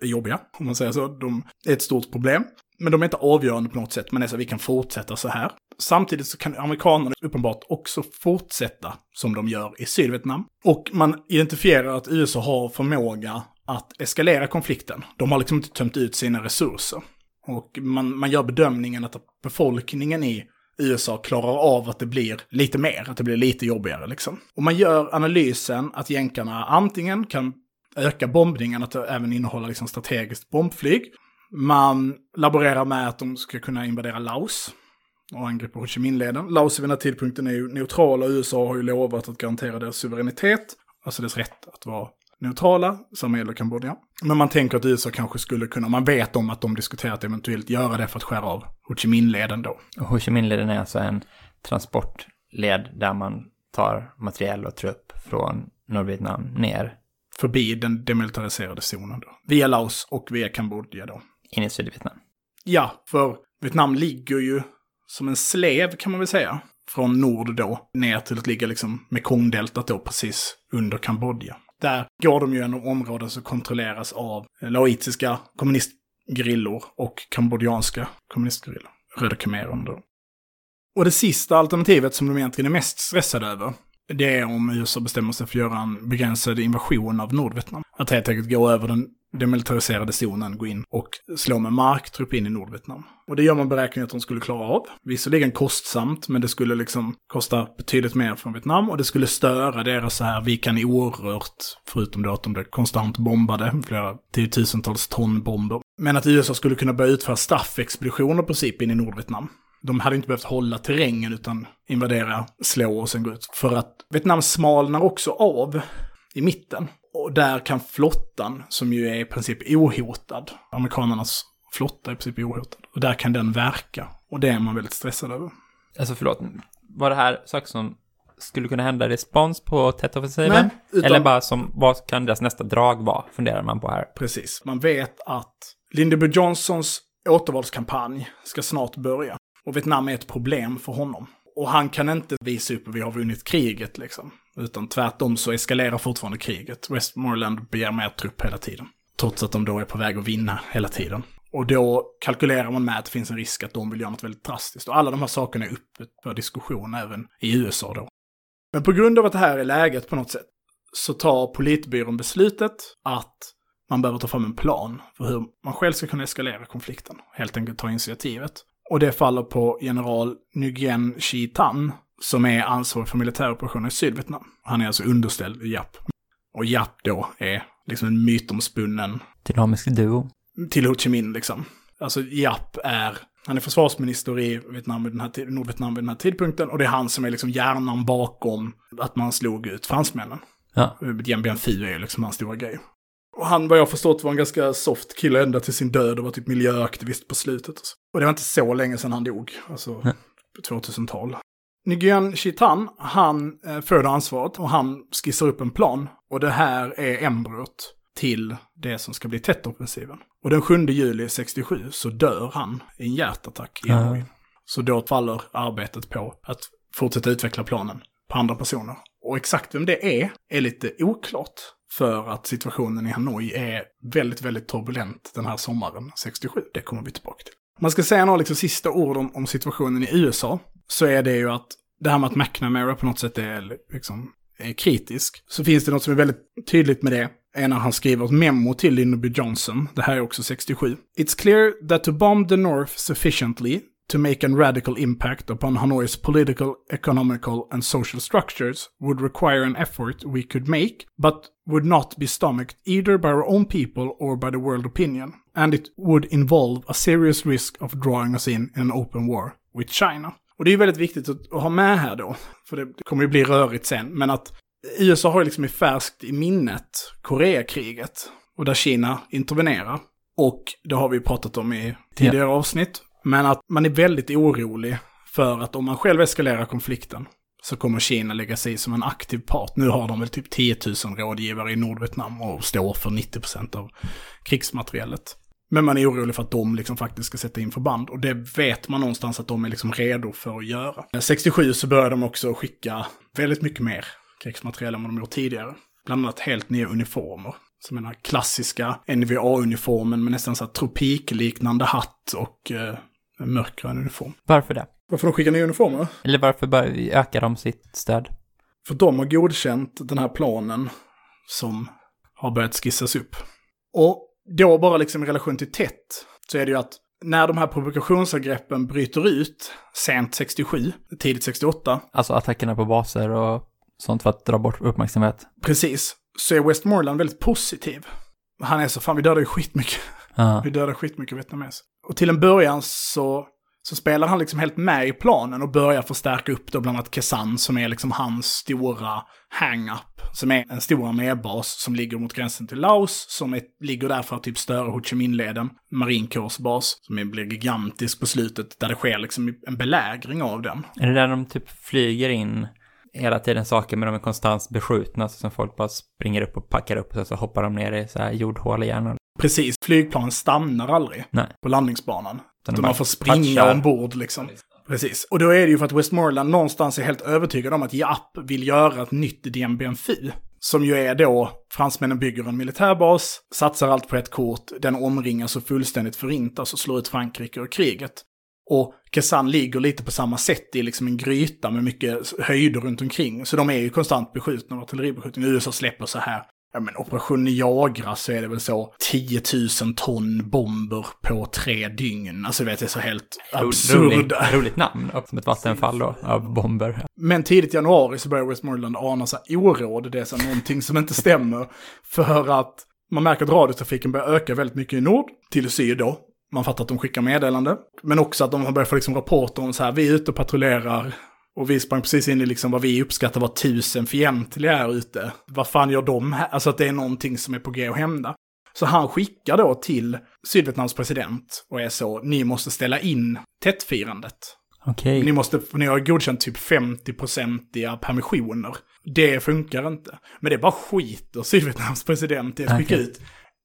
är jobbiga, om man säger så. De är ett stort problem. Men de är inte avgörande på något sätt, men det är så att vi kan fortsätta så här. Samtidigt så kan amerikanerna uppenbart också fortsätta som de gör i Sydvietnam. Och man identifierar att USA har förmåga att eskalera konflikten. De har liksom inte tömt ut sina resurser. Och man, man gör bedömningen att befolkningen i USA klarar av att det blir lite mer, att det blir lite jobbigare liksom. Och man gör analysen att jänkarna antingen kan öka bombningen, att det även innehålla liksom strategiskt bombflyg. Man laborerar med att de ska kunna invadera Laos och angripa Ho Chi Minh-leden. Laos vid den här tidpunkten är ju neutrala och USA har ju lovat att garantera deras suveränitet, alltså deras rätt att vara neutrala, samma gäller Kambodja. Men man tänker att USA kanske skulle kunna, man vet om att de diskuterar att eventuellt göra det för att skära av Ho Chi Minh-leden då. Och Ho Chi Minh-leden är alltså en transportled där man tar materiell och trupp från Nordvietnam ner Förbi den demilitariserade zonen då. Via Laos och via Kambodja då in i Sydvietnam. Ja, för Vietnam ligger ju som en slev kan man väl säga. Från nord då, ner till att ligga liksom Mekongdeltat då precis under Kambodja. Där går de ju genom områden som kontrolleras av laoitiska kommunistgerillor och kambodjanska kommunistgerillor. Röda khmererna då. Och det sista alternativet som de egentligen är mest stressade över, det är om USA bestämmer sig för att göra en begränsad invasion av Nordvietnam. Att helt enkelt gå över den demilitariserade zonen, gå in och slå med marktrupp in i Nordvietnam. Och det gör man beräkningar att de skulle klara av. Visserligen kostsamt, men det skulle liksom kosta betydligt mer från Vietnam och det skulle störa deras så här, vi kan i orört, förutom då att de blev konstant bombade, flera tiotusentals ton bomber. Men att USA skulle kunna börja utföra straffexpeditioner i princip in i Nordvietnam. De hade inte behövt hålla terrängen utan invadera, slå och sen gå ut. För att Vietnam smalnar också av i mitten. Och där kan flottan, som ju är i princip ohotad, amerikanernas flotta är i princip ohotad. Och där kan den verka. Och det är man väldigt stressad över. Alltså förlåt, var det här saker som skulle kunna hända respons på Tet-offensiven? Nej, utan- Eller bara som, vad kan deras nästa drag vara, funderar man på här. Precis. Man vet att Lyndon B. Johnsons återvalskampanj ska snart börja. Och Vietnam är ett problem för honom. Och han kan inte visa upp att vi har vunnit kriget liksom. Utan tvärtom så eskalerar fortfarande kriget. Westmoreland begär mer trupp hela tiden. Trots att de då är på väg att vinna hela tiden. Och då kalkylerar man med att det finns en risk att de vill göra något väldigt drastiskt. Och alla de här sakerna är uppe för diskussion även i USA då. Men på grund av att det här är läget på något sätt så tar politbyrån beslutet att man behöver ta fram en plan för hur man själv ska kunna eskalera konflikten. Helt enkelt ta initiativet. Och det faller på general Nguyen Chi Tan, som är ansvarig för militäroperationer i Sydvietnam. Han är alltså underställd Japp. Och Japp då är liksom en mytomspunnen Dynamisk duo. till Ho Chi Minh liksom. Alltså Japp är, han är försvarsminister i Vietnam vid den här, Nordvietnam vid den här tidpunkten. Och det är han som är liksom hjärnan bakom att man slog ut fransmännen. Ja. Dien Bien Phu är ju liksom hans stora grej. Och han, vad jag förstått, var en ganska soft kille ända till sin död och var typ miljöaktivist på slutet. Och, så. och det var inte så länge sedan han dog, alltså på 2000-tal. Nguyen Chitan, han eh, föder ansvaret och han skissar upp en plan. Och det här är embryot till det som ska bli Tet-offensiven. Och den 7 juli 67 så dör han i en hjärtattack i. Hanoi. Så då faller arbetet på att fortsätta utveckla planen på andra personer. Och exakt vem det är, är lite oklart. För att situationen i Hanoi är väldigt, väldigt turbulent den här sommaren 67. Det kommer vi tillbaka till. Om man ska säga några liksom sista ord om, om situationen i USA, så är det ju att det här med att McNamara på något sätt är, liksom, är kritisk. Så finns det något som är väldigt tydligt med det, är när han skriver ett memo till Lyndon Johnson, det här är också 67. It's clear that to bomb the North sufficiently to make a radical impact upon Hanoi's political, economical, and social structures would require an effort we could make, but would not be stomached either by our own people or by the world opinion. And it would involve a serious risk of drawing us in, in an open war with China. Och det är väldigt viktigt att, att ha med här då, för det kommer ju bli rörigt sen, men att USA har ju liksom i färskt i minnet Koreakriget, och där Kina intervenerar. Och det har vi pratat om i tidigare ja. avsnitt. Men att man är väldigt orolig för att om man själv eskalerar konflikten så kommer Kina lägga sig som en aktiv part. Nu har de väl typ 10 000 rådgivare i Nordvietnam och står för 90% av krigsmaterialet. Men man är orolig för att de liksom faktiskt ska sätta in förband. Och det vet man någonstans att de är liksom redo för att göra. 67 så börjar de också skicka väldigt mycket mer krigsmateriel än vad de gjort tidigare. Bland annat helt nya uniformer. Som den här klassiska NVA-uniformen med nästan så här tropikliknande hatt och eh, mörkgrön uniform. Varför det? Varför de skickar nya uniformer? Eller varför ökar de sitt stöd? För de har godkänt den här planen som har börjat skissas upp. Och då bara liksom i relation till tätt så är det ju att när de här provokationsangreppen bryter ut sent 67, tidigt 68. Alltså attackerna på baser och sånt för att dra bort uppmärksamhet. Precis. Så är Westmoreland väldigt positiv. Han är så, fan vi dödar ju skitmycket. Uh. vi dödar skitmycket vietnames. Och till en början så så spelar han liksom helt med i planen och börjar förstärka upp då bland annat Kesan som är liksom hans stora hang-up. Som är en stor armébas som ligger mot gränsen till Laos, som är, ligger där för att typ störa Ho Chi Minh-leden. Marinkårsbas, som är, blir gigantisk på slutet, där det sker liksom en belägring av den. Är det där de typ flyger in hela tiden saker men de är konstant beskjutna så som folk bara springer upp och packar upp och så hoppar de ner i så här jordhål igen. Precis, flygplan stannar aldrig Nej. på landningsbanan. Utan man får springa touchar. ombord liksom. Precis. Och då är det ju för att Westmoreland någonstans är helt övertygad om att Japp vill göra ett nytt DMBN-FI. Som ju är då, fransmännen bygger en militärbas, satsar allt på ett kort, den omringas och fullständigt förintas och slår ut Frankrike och kriget. Och Kazan ligger lite på samma sätt i liksom en gryta med mycket höjder runt omkring. Så de är ju konstant beskjutna av artilleribeskjutning. USA släpper så här ja men Operation Niagara så är det väl så 10 000 ton bomber på tre dygn. Alltså vet, det är så helt absurda. Roligt, roligt namn, som ett vattenfall då, av bomber. Men tidigt i januari så börjar Westmoreland ana så här oråd, det är så här någonting som inte stämmer. För att man märker att radiotrafiken börjar öka väldigt mycket i nord, till syd då. Man fattar att de skickar meddelande. Men också att de har börjat få liksom rapporter om så här, vi är ute och patrullerar och vi sprang precis in i liksom vad vi uppskattar var tusen fientliga här ute. Vad fan gör de här? Alltså att det är någonting som är på g att hända. Så han skickar då till Sydvietnams president och är så, ni måste ställa in tättfirandet. Okej. Ni, måste, ni har godkänt typ 50-procentiga permissioner. Det funkar inte. Men det är bara skit och Sydvietnams president i att skicka ut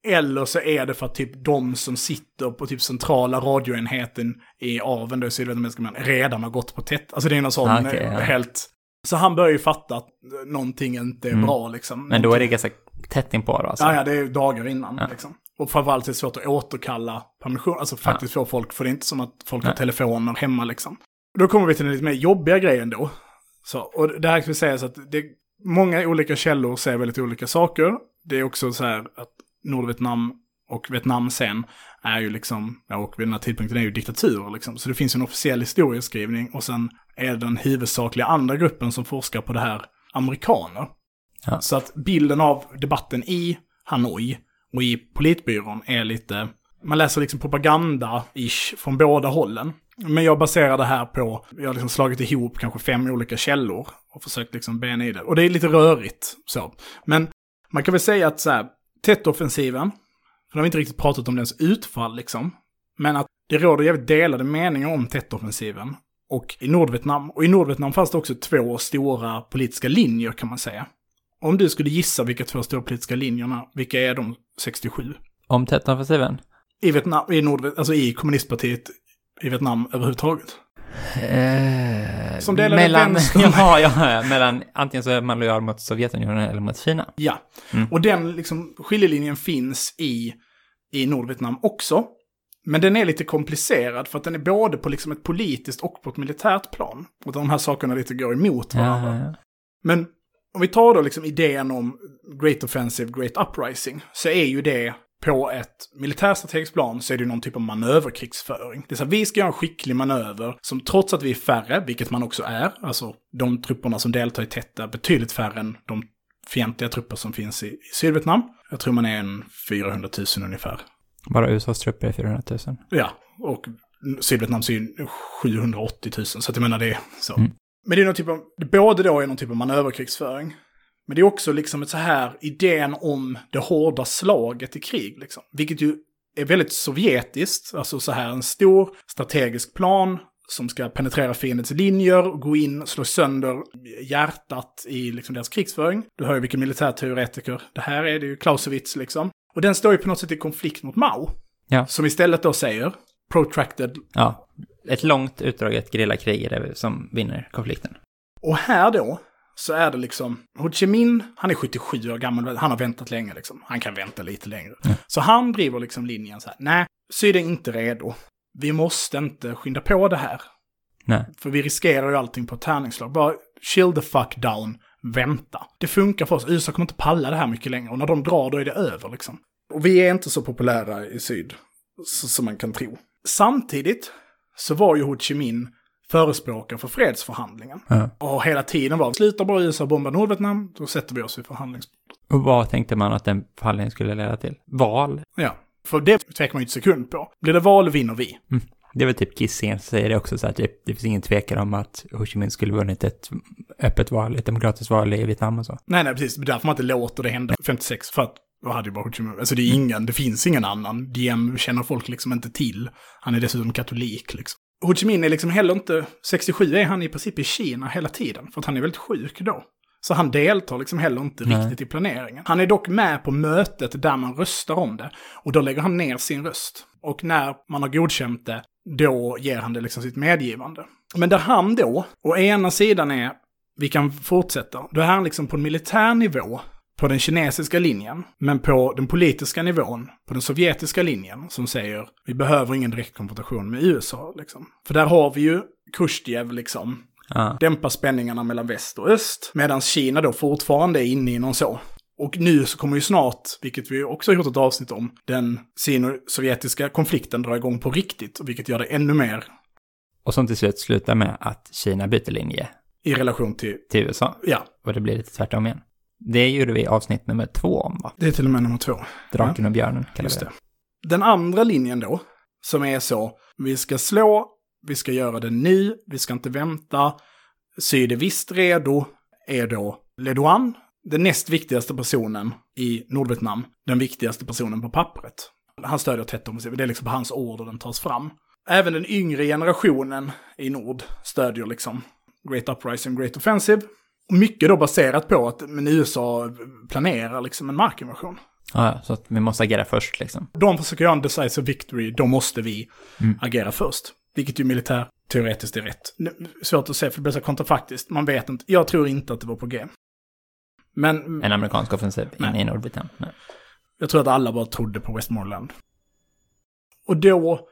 eller så är det för att typ de som sitter på typ centrala radioenheten i aven då i män redan har gått på tätt. Alltså det är någon sån ah, okay, ja. helt... Så han börjar ju fatta att någonting inte är mm. bra liksom. Men då är det ganska tätt inpå då alltså? Ja, ja, det är dagar innan ja. liksom. Och framförallt är det svårt att återkalla permission, alltså faktiskt ja. få folk, för det är inte som att folk har telefoner hemma liksom. Då kommer vi till den lite mer jobbiga grejen då. Så, och det här ska vi säga så att det, många olika källor säger väldigt olika saker. Det är också så här att Nordvietnam och Vietnam sen är ju liksom, och vid den här tidpunkten är ju diktaturer liksom. Så det finns en officiell historieskrivning och sen är den huvudsakliga andra gruppen som forskar på det här amerikaner. Ja. Så att bilden av debatten i Hanoi och i politbyrån är lite, man läser liksom propaganda-ish från båda hållen. Men jag baserar det här på, jag har liksom slagit ihop kanske fem olika källor och försökt liksom bena i det. Och det är lite rörigt så. Men man kan väl säga att så här, Tätt-offensiven, för de har inte riktigt pratat om dess utfall liksom. Men att det råder jävligt delade meningar om tätt-offensiven. Och i Nordvietnam, och i Nordvietnam fanns det också två stora politiska linjer kan man säga. Om du skulle gissa vilka två stora politiska linjerna, vilka är de 67? Om tätt-offensiven? I Vietnam, i Nord, alltså i kommunistpartiet i Vietnam överhuvudtaget. Eh, Som delade mellan, ja, ja, mellan antingen så är man lojal mot Sovjetunionen eller mot Kina. Ja. Mm. Och den liksom, skiljelinjen finns i, i Nordvietnam också. Men den är lite komplicerad för att den är både på liksom ett politiskt och på ett militärt plan. Och de här sakerna lite går emot varandra. Ja, ja. Men om vi tar då liksom idén om Great Offensive, Great Uprising, så är ju det på ett militärstrategiskt plan så är det ju någon typ av manöverkrigsföring. Det är så här, vi ska göra en skicklig manöver som trots att vi är färre, vilket man också är, alltså de trupperna som deltar i tätt är betydligt färre än de fientliga trupper som finns i, i Sydvietnam. Jag tror man är en 400 000 ungefär. Bara USAs trupper är 400 000. Ja, och Sydvietnams är ju 780 000, så att jag menar det är så. Mm. Men det är någon typ av, både då är någon typ av manöverkrigsföring, men det är också liksom ett så här idén om det hårda slaget i krig, liksom. Vilket ju är väldigt sovjetiskt, alltså så här en stor strategisk plan som ska penetrera fiendens linjer, gå in, slå sönder hjärtat i liksom deras krigsföring. Du hör ju vilken militärteoretiker det här är, det är ju Clausewitz liksom. Och den står ju på något sätt i konflikt mot Mao. Ja. Som istället då säger protracted. Ja, ett långt utdraget gerillakrig är det som vinner konflikten. Och här då så är det liksom, Ho Chi Minh, han är 77 år gammal, han har väntat länge liksom. Han kan vänta lite längre. Så han driver liksom linjen så här, nej, Syd är inte redo. Vi måste inte skynda på det här. Nej. För vi riskerar ju allting på ett tärningsslag. Bara chill the fuck down, vänta. Det funkar för oss, USA kommer inte palla det här mycket längre. Och när de drar då är det över liksom. Och vi är inte så populära i syd, som man kan tro. Samtidigt så var ju Ho Chi Minh förespråkare för fredsförhandlingen. Ja. Och hela tiden var, slutar bara USA bomba Nordvietnam, då sätter vi oss vid förhandlingsbordet. Och vad tänkte man att den förhandlingen skulle leda till? Val? Ja, för det tvekar man ju inte sekund på. Blir det val vinner vi. Det är väl typ Kissingen som säger det också, så att det, det finns ingen tvekan om att Ho Chi Minh skulle vunnit ett öppet val, ett demokratiskt val i Vietnam och så. Nej, nej, precis. Det är därför man inte låter det hända 56. För att då hade ju bara Ho Chi Minh, alltså det är ingen, det finns ingen annan. Diem känner folk liksom inte till. Han är dessutom katolik liksom. Ho Chi Minh är liksom heller inte, 67 är han i princip i Kina hela tiden, för att han är väldigt sjuk då. Så han deltar liksom heller inte Nej. riktigt i planeringen. Han är dock med på mötet där man röstar om det. Och då lägger han ner sin röst. Och när man har godkänt det, då ger han det liksom sitt medgivande. Men där han då, å ena sidan är, vi kan fortsätta, då är han liksom på en militär nivå, på den kinesiska linjen, men på den politiska nivån, på den sovjetiska linjen, som säger vi behöver ingen direkt konfrontation med USA. Liksom. För där har vi ju Khrushchev liksom, Ja. dämpa spänningarna mellan väst och öst, medan Kina då fortfarande är inne i någon så. Och nu så kommer ju snart, vilket vi också har gjort ett avsnitt om, den sino-sovjetiska konflikten drar igång på riktigt, vilket gör det ännu mer Och som till slut slutar med att Kina byter linje i relation till, till USA. ja, Och det blir lite tvärtom igen. Det gjorde vi avsnitt nummer två om, va? det är till och med nummer två. Draken och björnen kallar vi det. Den andra linjen då, som är så, vi ska slå, vi ska göra det nu, vi ska inte vänta, Syd är visst redo, är då Le Duan, den näst viktigaste personen i Nordvietnam, den viktigaste personen på pappret. Han stödjer offensiv, det är liksom på hans order den tas fram. Även den yngre generationen i nord stödjer liksom Great Uprising, Great Offensive. Mycket då baserat på att men USA planerar liksom en markinvasion. Ja, så att vi måste agera först liksom. De försöker göra en decisive victory, då måste vi Mm. agera först. Vilket ju militär teoretiskt är rätt. Svårt att säga för det blir så kontrafaktiskt. Man vet inte. Jag tror inte att det var på G. Men En amerikansk offensiv in Nej. i Nordvietnam. Nej. jag tror att alla bara trodde på Westmoreland. Och då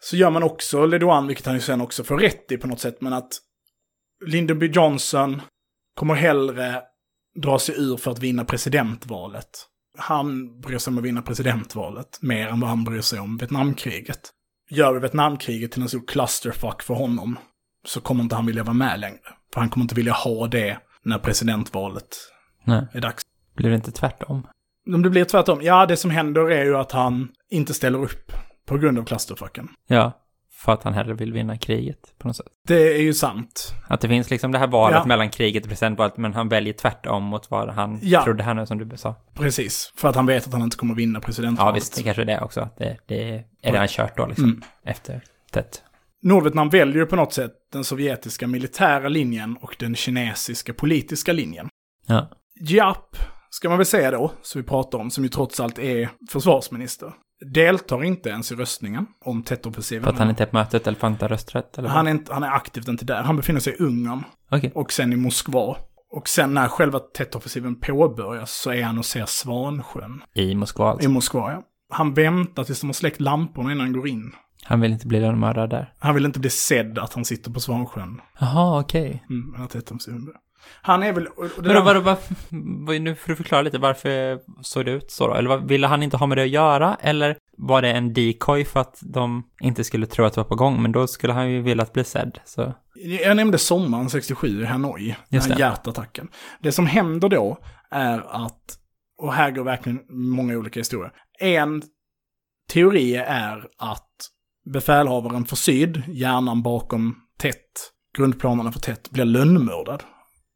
så gör man också Ledoan, vilket han ju sen också får rätt i på något sätt, men att Lyndon B. Johnson kommer hellre dra sig ur för att vinna presidentvalet. Han bryr sig om att vinna presidentvalet mer än vad han bryr sig om Vietnamkriget. Gör vi Vietnamkriget till en stor clusterfuck för honom så kommer inte han vilja vara med längre. För han kommer inte vilja ha det när presidentvalet Nej. är dags. Blir det inte tvärtom? Om det blir tvärtom, ja det som händer är ju att han inte ställer upp på grund av clusterfucken. Ja, för att han hellre vill vinna kriget på något sätt. Det är ju sant. Att det finns liksom det här valet Ja. mellan kriget och presidentvalet, men han väljer tvärtom mot vad han Ja. trodde här nu som du sa. Precis. För att han vet att han inte kommer vinna Ja, presidentvalet. visst, det kanske är det också. Det, det är redan kört då liksom, Mm. efter tätt. Nordvietnam väljer ju på något sätt den sovjetiska militära linjen och den kinesiska politiska linjen. Ja. Giap, ska man väl säga då, som vi pratar om, som ju trots allt är försvarsminister. Deltar inte ens i röstningen om Tet-offensiven. För att han inte är på mötet eller inte har rösträtt? Eller vad? han, är inte, han är aktivt inte där. Han befinner sig i Ungern Okej. och sen i Moskva. Och sen när själva Tet-offensiven påbörjas så är han och ser Svansjön I Moskva alltså. i Moskva. Ja. Han väntar tills de har släckt lamporna innan han går in. Han vill inte bli lönnmördare där. Han vill inte bli sedd att han sitter på Svansjön. Jaha, okej. Mm, att Tet-offensiven börjar. Han är väl... Men då, vadå, varför, vad- nu får du förklara lite, varför såg det ut så då? Eller vad- ville han inte ha med det att göra? Eller var det en decoy för att de inte skulle tro att det var på gång? Men då skulle han ju vilja att bli sedd, så... Jag nämnde sommaren 67 i Hanoi, den Just här det. hjärtattacken. Det som händer då är att, och här går verkligen många olika historier. En teori är att befälhavaren för Syd, hjärnan bakom tätt, grundplanerna för tätt, blir lönnmördad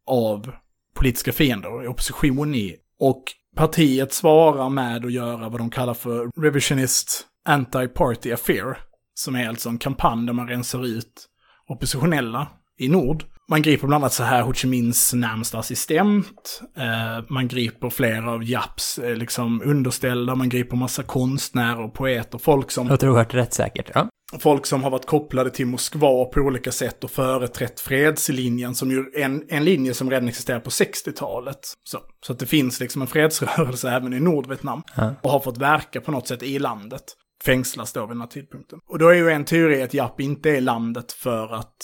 av politiska fiender i opposition i. Och partiet svarar med att göra vad de kallar för revisionist anti-party affair. Som är alltså en kampanj där man rensar ut oppositionella i nord. Man griper bland annat så här Ho Chi Minhs närmsta assistent. Eh, man griper flera av Japs eh, liksom underställda. Man griper massa konstnärer och poeter. Folk som, Låter oerhört rättssäkert. Ja folk som har varit kopplade till Moskva på olika sätt och företrätt fredslinjen som ju en, en linje som redan existerar på 60-talet. Så, så att det finns liksom en fredsrörelse även i Nordvietnam. Ja. Och har fått verka på något sätt i landet. Fängslas då vid den här tidpunkten. Och då är ju en teori att Japp inte är i landet för att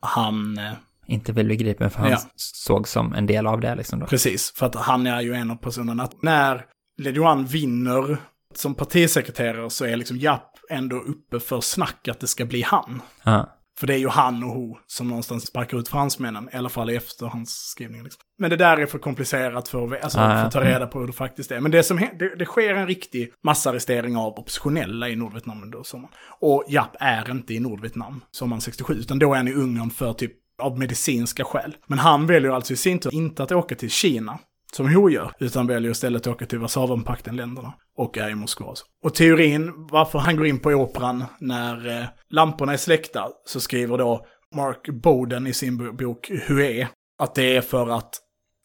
han... Eh, Inte vill bli gripen för han Ja. såg som en del av det liksom då. Precis, för att han är ju en av personerna. När Le Duan vinner som partisekreterare så är liksom Japp ändå uppe för snack att det ska bli han. Ja. För det är ju han och Ho som någonstans sparkar ut fransmännen, i alla fall i efterhandsskrivningen. Liksom. Men det där är för komplicerat för att, alltså, Ah, för ja. att ta reda på hur det faktiskt är. Men det, som, det, det sker en riktig massarrestering av oppositionella i Nordvietnam under sommaren. Och Japp är inte i Nordvietnam sommaren 67, utan då är han i Ungern för typ av medicinska skäl. Men han väljer alltså i sin tur inte att åka till Kina, som Ho gör, utan väljer istället att åka till Warszawapakten-länderna och är i Moskva. alltså. Och teorin varför han går in på operan när eh, lamporna är släckta så skriver då Mark Bowden i sin bo- bok Hue att det är för att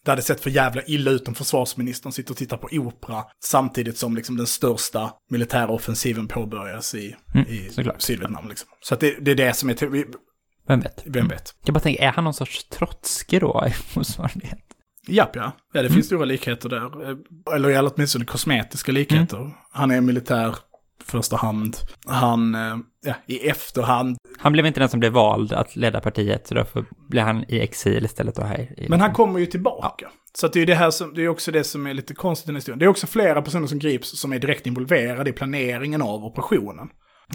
det hade sett för jävla illa ut om försvarsministern sitter och tittar på opera samtidigt som liksom den största militära offensiven påbörjas i, Mm, i såklart. Sydvietnam. Liksom. Så att det, det är det som är. Vem vet? Vem vet? Jag bara tänker, är han någon sorts trotskig då i motsvarighet? Japp, ja. ja det finns stora likheter där. Eh, Eller åtminstone kosmetiska likheter. Han är militär första hand. Han, eh, ja, i efterhand. Han blev inte den som blev vald att leda partiet, så därför blev han i exil istället då här. Men han kommer ju tillbaka. Så att det är det här som, det är också det som är lite konstigt i den historien. Det är också flera personer som grips som är direkt involverade i planeringen av operationen.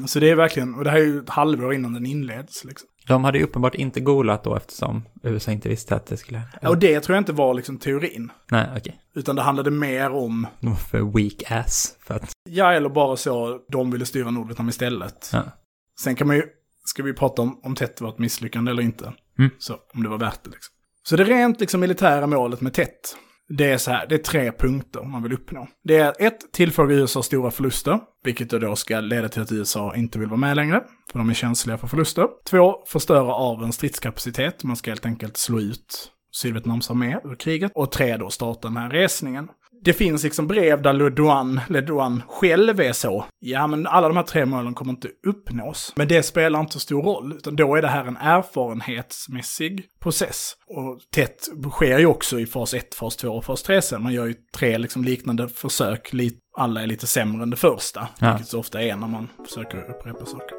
Så det är verkligen, och det här är ju ett halvår innan den inleds liksom. De hade ju uppenbart inte golat då eftersom USA inte visste att det skulle... Ja, Och det tror jag inte var liksom teorin. Nej, okej. Utan det handlade mer om, De var för weak ass för att... ja eller bara så, de ville styra Nordvietnam istället. Ja. Sen kan man ju, ska vi prata om om Tet var ett misslyckande eller inte. Mm. Så, om det var värt det liksom. Så det rent liksom militära målet med Tet, det är så här, det är tre punkter man vill uppnå. Det är ett, tillfoga USA stora förluster, vilket då, då ska leda till att USA inte vill vara med längre, för de är känsliga för förluster. Två, förstöra av en stridskapacitet, man ska helt enkelt slå ut Sydvietnams armé ur kriget. Och tre, då starta den här resningen. Det finns liksom brev där Le Duan, Le Duan själv är så. Ja, men alla de här tre målen kommer inte uppnås. Men det spelar inte så stor roll, utan då är det här en erfarenhetsmässig process. Och tätt sker ju också i fas 1, fas 2 och fas 3 sen. Man gör ju tre liksom liknande försök. Alla är lite sämre än det första, Ja. vilket så ofta är när man försöker upprepa saker.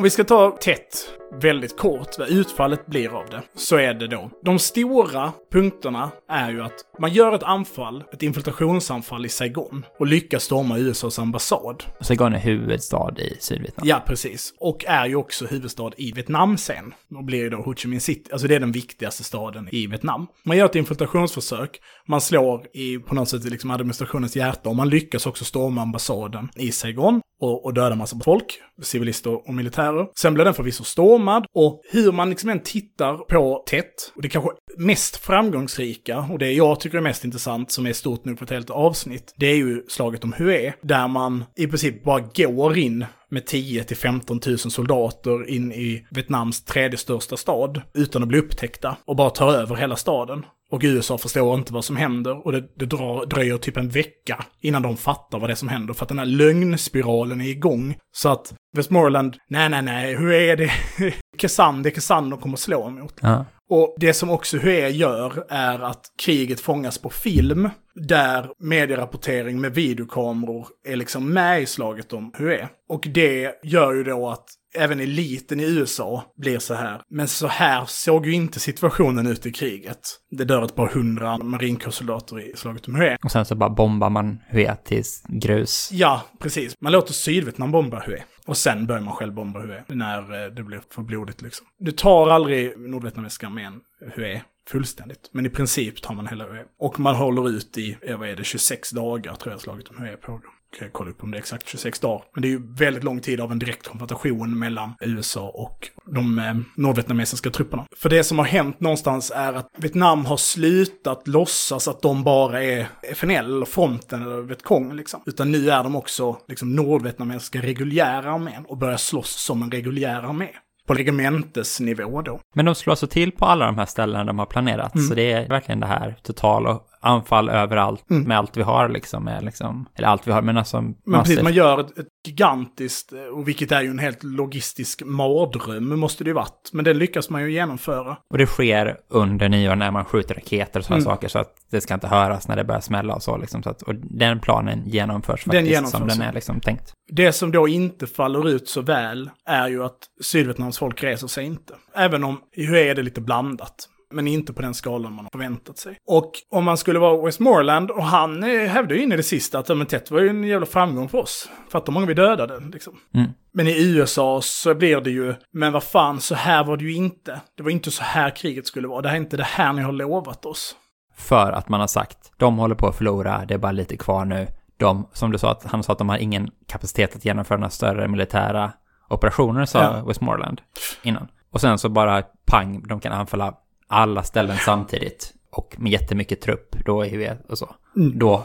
Om vi ska ta tätt, väldigt kort, vad utfallet blir av det, så är det då. De stora punkterna är ju att man gör ett anfall, ett infiltrationsanfall i Saigon, och lyckas storma USAs ambassad. Saigon är huvudstad i Sydvietnam. Ja, precis. Och är ju också huvudstad i Vietnam sen. Och blir ju då Ho Chi Minh City, alltså det är den viktigaste staden i Vietnam. Man gör ett infiltrationsförsök, man slår i, på något sätt, liksom administrationens hjärta och man lyckas också storma ambassaden i Saigon och, och döda massa folk, civilister och militärer. Sen blir den förvisso formad och hur man liksom än tittar på tätt, och det kanske mest framgångsrika, och det jag tycker är mest intressant, som är stort nog för ett helt avsnitt, det är ju slaget om Hue, där man i princip bara går in med 10 till 15 000 soldater in i Vietnams tredje största stad utan att bli upptäckta och bara tar över hela staden. Och USA förstår inte vad som händer och det, det drar, dröjer typ en vecka innan de fattar vad det är som händer. För att den här lögnspiralen är igång. Så att Westmoreland, nej nej nej, hur är det? Kazan, det är Kazan de kommer slå emot. Ja. Och det som också Hue gör är att kriget fångas på film, där medierapportering med videokameror är liksom med i slaget om Hue. Och det gör ju då att även eliten i USA blir så här. Men så här såg ju inte situationen ut i kriget. Det dör ett par hundra marinkårssoldater i slaget om Hue. Och sen så bara bombar man Hue till grus. Ja, precis. Man låter Sydvietnam bomba Hue. Och sen börjar man själv bomba Hue, när eh, det blir för blodigt liksom. Du tar aldrig nordvietnamesiska armén Hue fullständigt. Men i princip tar man hela Hue. Och man håller ut i, vad är det, 26 dagar tror jag slaget om Hue pågår. Kan kolla upp om det är exakt 26 dagar. Men det är ju väldigt lång tid av en direkt konfrontation mellan USA och de eh, nordvietnamesiska trupperna. För det som har hänt någonstans är att Vietnam har slutat låtsas att de bara är FNL, fronten eller Vietkong liksom. Utan nu är de också liksom nordvietnamesiska reguljära armén och börjar slåss som en reguljär armé. På regementesnivå då. Men de slår alltså till på alla de här ställena de har planerat. Mm. Så det är verkligen det här total och anfall överallt Mm. med allt vi har liksom. Med liksom eller allt vi har, men alltså Men massivt. precis, man gör ett, ett gigantiskt, eh, och vilket är ju en helt logistisk mardröm måste det ju varit. Men det lyckas man ju genomföra. Och det sker under nyår när man skjuter raketer och sådana Mm. saker så att det ska inte höras när det börjar smälla och så liksom. Så att, och den planen genomförs Den faktiskt genomförs, som den är liksom tänkt. Det som då inte faller ut så väl är ju att Sydvietnams folk reser sig inte. Även om i Hue är det lite blandat. Men inte på den skalan man har förväntat sig. Och om man skulle vara Westmoreland, och han eh, hävdade ju in i det sista att men tätt var ju en jävla framgång för oss. Fattar hur många vi dödade liksom. Mm. Men i USA så blir det ju, men vad fan, så här var det ju inte. Det var inte så här kriget skulle vara. Det här är inte det här ni har lovat oss. För att man har sagt, de håller på att förlora, det är bara lite kvar nu. De, som du sa, att han sa att de har ingen kapacitet att genomföra några större militära operationer, sa Ja. Westmoreland innan. Och sen så bara pang, de kan anfalla alla ställen samtidigt. Och med jättemycket trupp, då är vi och så. Mm. Då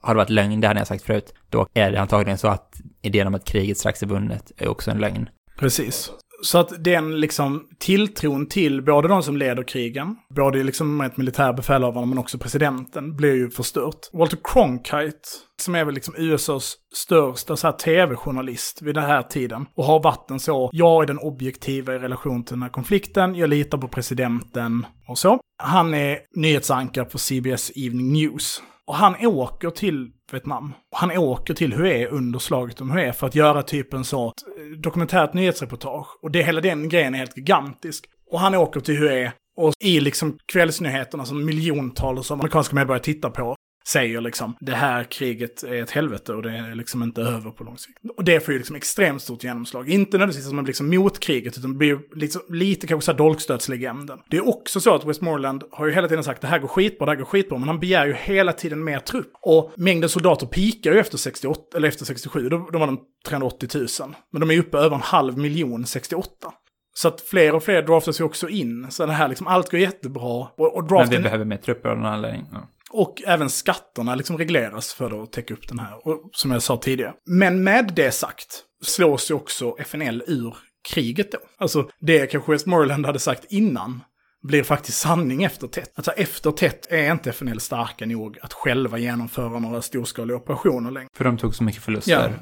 har det varit lögn, det hade jag sagt förut. Då är det antagligen så att idén om att kriget strax är vunnet är också en lögn. Precis. Så att den liksom tilltron till både de som leder krigen, både liksom ett militärbefälhavare men också presidenten, blir ju förstört. Walter Cronkite, som är väl liksom USAs största så här tv-journalist vid den här tiden, och har varit en så, jag är den objektiva i relation till den här konflikten, jag litar på presidenten och så. Han är nyhetsankare på CBS Evening News. Och han åker till Vietnam. Han åker till Hue under slaget om Hue för att göra typ en sån dokumentärt nyhetsreportage. Och det, hela den grejen är helt gigantisk. Och han åker till Hue och i liksom kvällsnyheterna som miljontals amerikanska medborgare tittar på säger liksom det här kriget är ett helvete och det är liksom inte över på lång sikt. Och det får ju liksom extremt stort genomslag. Inte nödvändigtvis som en liksom mot kriget utan det blir liksom lite kanske såhär dolkstötslegenden. Det är också så att Westmoreland har ju hela tiden sagt det här går skitbra, det här går skitbra, men han begär ju hela tiden mer trupp. Och mängden soldater pikar ju efter 68, eller efter 67, då, då var de 380 000. Men de är uppe över en halv miljon 68. Så att fler och fler draftas ju också in. Så det här liksom, allt går jättebra. Och, och Men draften... vi behöver mer trupper av någon anledning. Ja. Och även skatterna liksom regleras för att täcka upp den här, och, som jag sa tidigare. Men med det sagt slås ju också FNL ur kriget då. Alltså det kanske Westmoreland hade sagt innan blir faktiskt sanning efter tätt. Alltså efter tätt är inte FNL starka nog att själva genomföra några storskaliga operationer längre. För de tog så mycket förluster.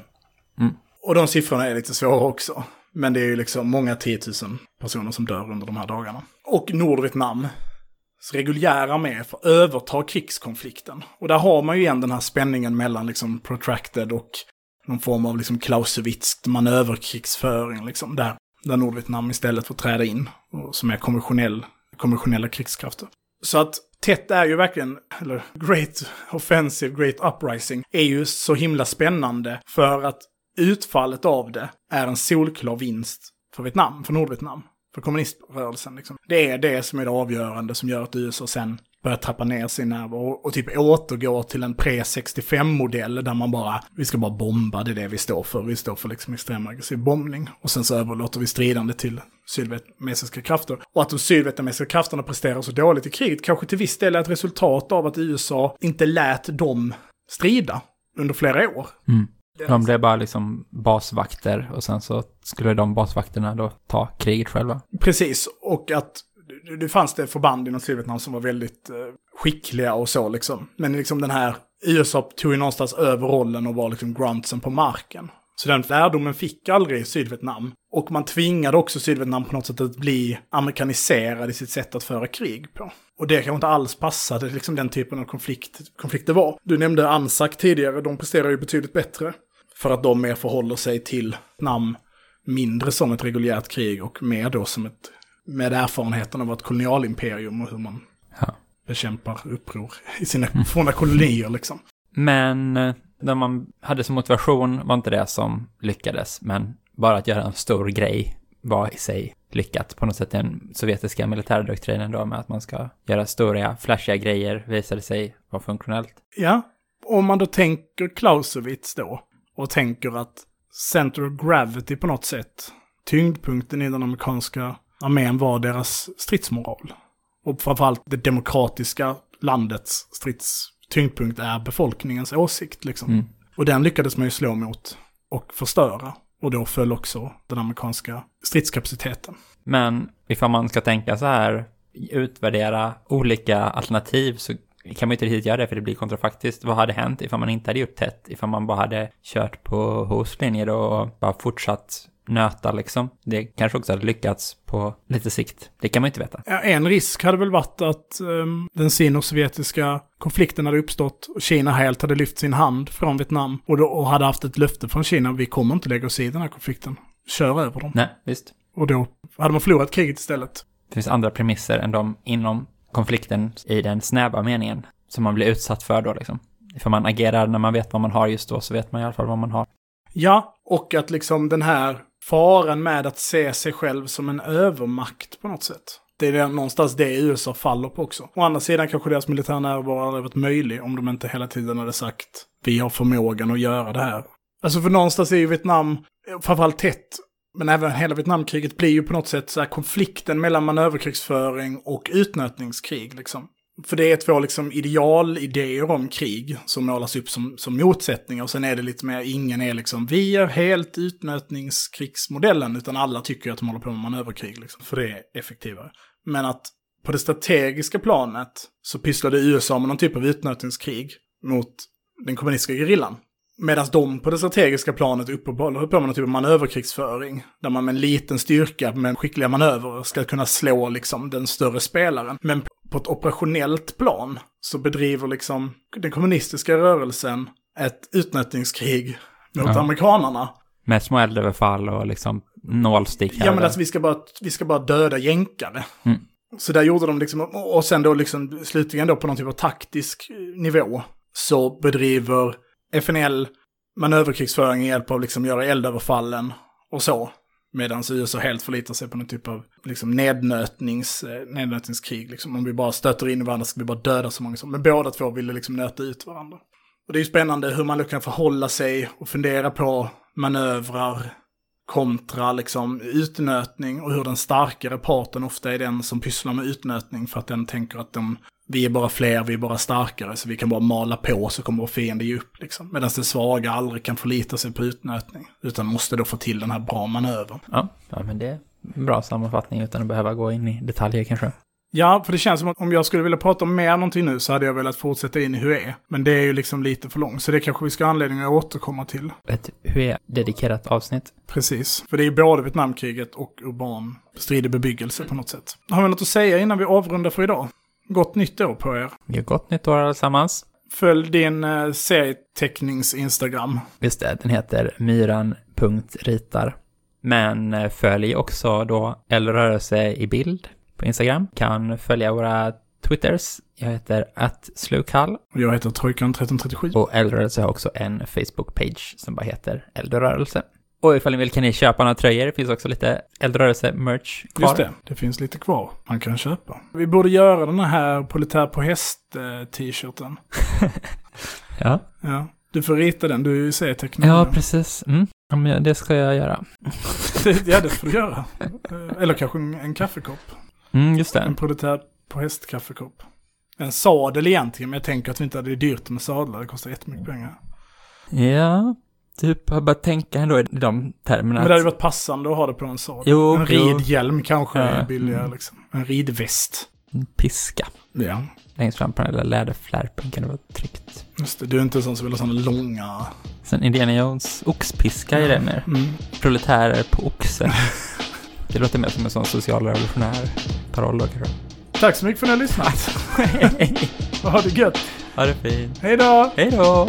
Och de siffrorna är lite svåra också. Men det är ju liksom många tiotusen personer som dör under de här dagarna. Och Nordvietnam reguljära armé får överta krigskonflikten. Och där har man ju igen den här spänningen mellan liksom protracted och någon form av liksom Clausewitzkt manöverkrigsföring liksom där. Där Nordvietnam istället får träda in, och som är konventionell, konventionella krigskrafter. Så att Tet är ju verkligen, eller Great Offensive, Great Uprising, är ju så himla spännande för att utfallet av det är en solklar vinst för Vietnam, för Nordvietnam, för kommuniströrelsen. Liksom. Det är det som är det avgörande som gör att USA sen börjar trappa ner sin närvaro och, och typ återgår till en pre-65-modell där man bara, vi ska bara bomba, det är det vi står för. Vi står för liksom extrem aggressiv bombning. Och sen så överlåter vi stridande till sydvietnamesiska krafter. Och att de sydvietnamesiska krafterna presterar så dåligt i kriget kanske till viss del är ett resultat av att USA inte lät dem strida under flera år. Mm. De blev bara liksom basvakter och sen så skulle de basvakterna då ta kriget själva. Precis, och att det- fanns det förband inom Sydvietnam som var väldigt eh, skickliga och så liksom. Men liksom den här, USA tog ju någonstans över rollen och var liksom gruntsen på marken. Så den lärdomen fick aldrig Sydvietnam. Och man tvingade också Sydvietnam på något sätt att bli amerikaniserad i sitt sätt att föra krig på. Och det kanske inte alls passade liksom den typen av konflikt, konflikt det var. Du nämnde Anzac tidigare, de presterar ju betydligt bättre. För att de mer förhåller sig till Vietnam mindre som ett reguljärt krig och mer då som ett, med erfarenheten av ett kolonialimperium och hur man Ja. bekämpar uppror i sina forna kolonier liksom. Men eh, det man hade som motivation var inte det som lyckades, men bara att göra en stor grej var i sig lyckat. På något sätt den sovjetiska militärdoktrinen då med att man ska göra stora, flashiga grejer visade sig vara funktionellt. Ja, om man då tänker Clausewitz då och tänker att center of gravity på något sätt, tyngdpunkten i den amerikanska armén var deras stridsmoral. Och framförallt det demokratiska landets stridstyngdpunkt är befolkningens åsikt liksom. Mm. Och den lyckades man ju slå mot och förstöra. Och då föll också den amerikanska stridskapaciteten. Men ifall man ska tänka så här, utvärdera olika alternativ så kan man ju inte riktigt göra det för det blir kontrafaktiskt. Vad hade hänt ifall man inte hade gjort tätt? Ifall man bara hade kört på hostlinjer och bara fortsatt nöta liksom. Det kanske också hade lyckats på lite sikt. Det kan man inte veta. Ja, En risk hade väl varit att um, den sino-sovjetiska konflikten hade uppstått och Kina helt hade lyft sin hand från Vietnam och, då, och hade haft ett löfte från Kina, vi kommer inte lägga oss i den här konflikten. Kör över dem. Nej, visst. Och då hade man förlorat kriget istället. Det finns andra premisser än de inom konflikten i den snäva meningen som man blir utsatt för då liksom. För man agerar när man vet vad man har just då så vet man i alla fall vad man har. Ja, och att liksom den här faran med att se sig själv som en övermakt på något sätt. Det är någonstans det USA faller på också. Å andra sidan kanske deras militära närvaro hade varit möjlig om de inte hela tiden hade sagt vi har förmågan att göra det här. Alltså för någonstans är ju Vietnam, framförallt tätt, men även hela Vietnamkriget blir ju på något sätt så här konflikten mellan manöverkrigsföring och utnötningskrig liksom. För det är två liksom idealidéer om krig som målas upp som, som motsättningar. Och sen är det lite mer, ingen är liksom, vi är helt utnötningskrigsmodellen, utan alla tycker att de håller på med manöverkrig, liksom, för det är effektivare. Men att på det strategiska planet så pysslade USA med någon typ av utnötningskrig mot den kommunistiska gerillan. Medan de på det strategiska planet uppehåller på med någon typ av manöverkrigsföring. Där man med en liten styrka, med skickliga manöver, ska kunna slå liksom den större spelaren. Men på ett operationellt plan så bedriver liksom den kommunistiska rörelsen ett utnötningskrig mot Ja. amerikanerna. Med små eldöverfall och liksom nålstick här Ja men alltså vi ska bara, vi ska bara döda jänkare. Mm. Så där gjorde de liksom, och sen då liksom slutligen då på någon typ av taktisk nivå så bedriver FNL manöverkrigsföring med hjälp av liksom göra eldöverfallen och så. Medan USA helt förlitar sig på någon typ av liksom nednötnings, eh, nednötningskrig. Liksom. Om vi bara stöter in i varandra ska vi bara döda så många som... Men båda två ville liksom nöta ut varandra. Och det är ju spännande hur man kan förhålla sig och fundera på manövrar kontra liksom utnötning och hur den starkare parten ofta är den som pysslar med utnötning för att den tänker att de, vi är bara fler, vi är bara starkare så vi kan bara mala på så kommer vår fiende ge upp liksom. Medan den svaga aldrig kan förlita sig på utnötning utan måste då få till den här bra manövern. Ja, ja, men det är en bra sammanfattning utan att behöva gå in i detaljer kanske. Ja, för det känns som att om jag skulle vilja prata om mer någonting nu så hade jag velat fortsätta in i hur. Men det är ju liksom lite för långt, så det kanske vi ska ha anledning att återkomma till. Ett hur dedikerat avsnitt. Precis, för det är ju både Vietnamkriget och urban stridig bebyggelse på något sätt. Har vi något att säga innan vi avrundar för idag? Gott nytt år på er. Har gott nytt år allesammans. Följ din eh, serietecknings-instagram. Just det, den heter myran.ritar. Men eh, följ också då Eldrörelse i bild på Instagram. Kan följa våra Twitters. Jag heter atslukall Och jag heter Trojkan1337. och Eldrörelse har också en Facebook-page som bara heter Eldrörelse. Och ifall ni vill kan ni köpa några tröjor. Det finns också lite Eldrörelse-merch kvar. Just det, det finns lite kvar man kan köpa. Vi borde göra den här Politär på häst-t-shirten. Ja, Ja, du får rita den, du är ju serietecknare. ja precis. Mm. Ja, det ska jag göra. ja, det får du göra. Eh, Eller kanske en, en kaffekopp. Mm, just En det. Politär på häst-kaffekopp. En sadel egentligen, men jag tänker att vi inte hade det dyrt med sadlar. Det kostar jättemycket pengar. Ja, typ har börjat tänka ändå i de termerna. Men det hade varit passande att ha det på en sak. Jo, en jo. ridhjälm kanske Ja, är billigare mm. liksom. En ridväst. En piska. Ja, Längst fram på den lilla läderflärpen kan det vara tryggt. just det. Du är inte en sån som vill ha såna långa... Sen Indiana Jones oxpiska är det mer. Mm. Proletärer på oxe. det låter mer som en sån socialrevolutionär paroll då kanske. Tack så mycket för att ni har lyssnat. Ha det gött. ha det fint. Hej då! Hej då!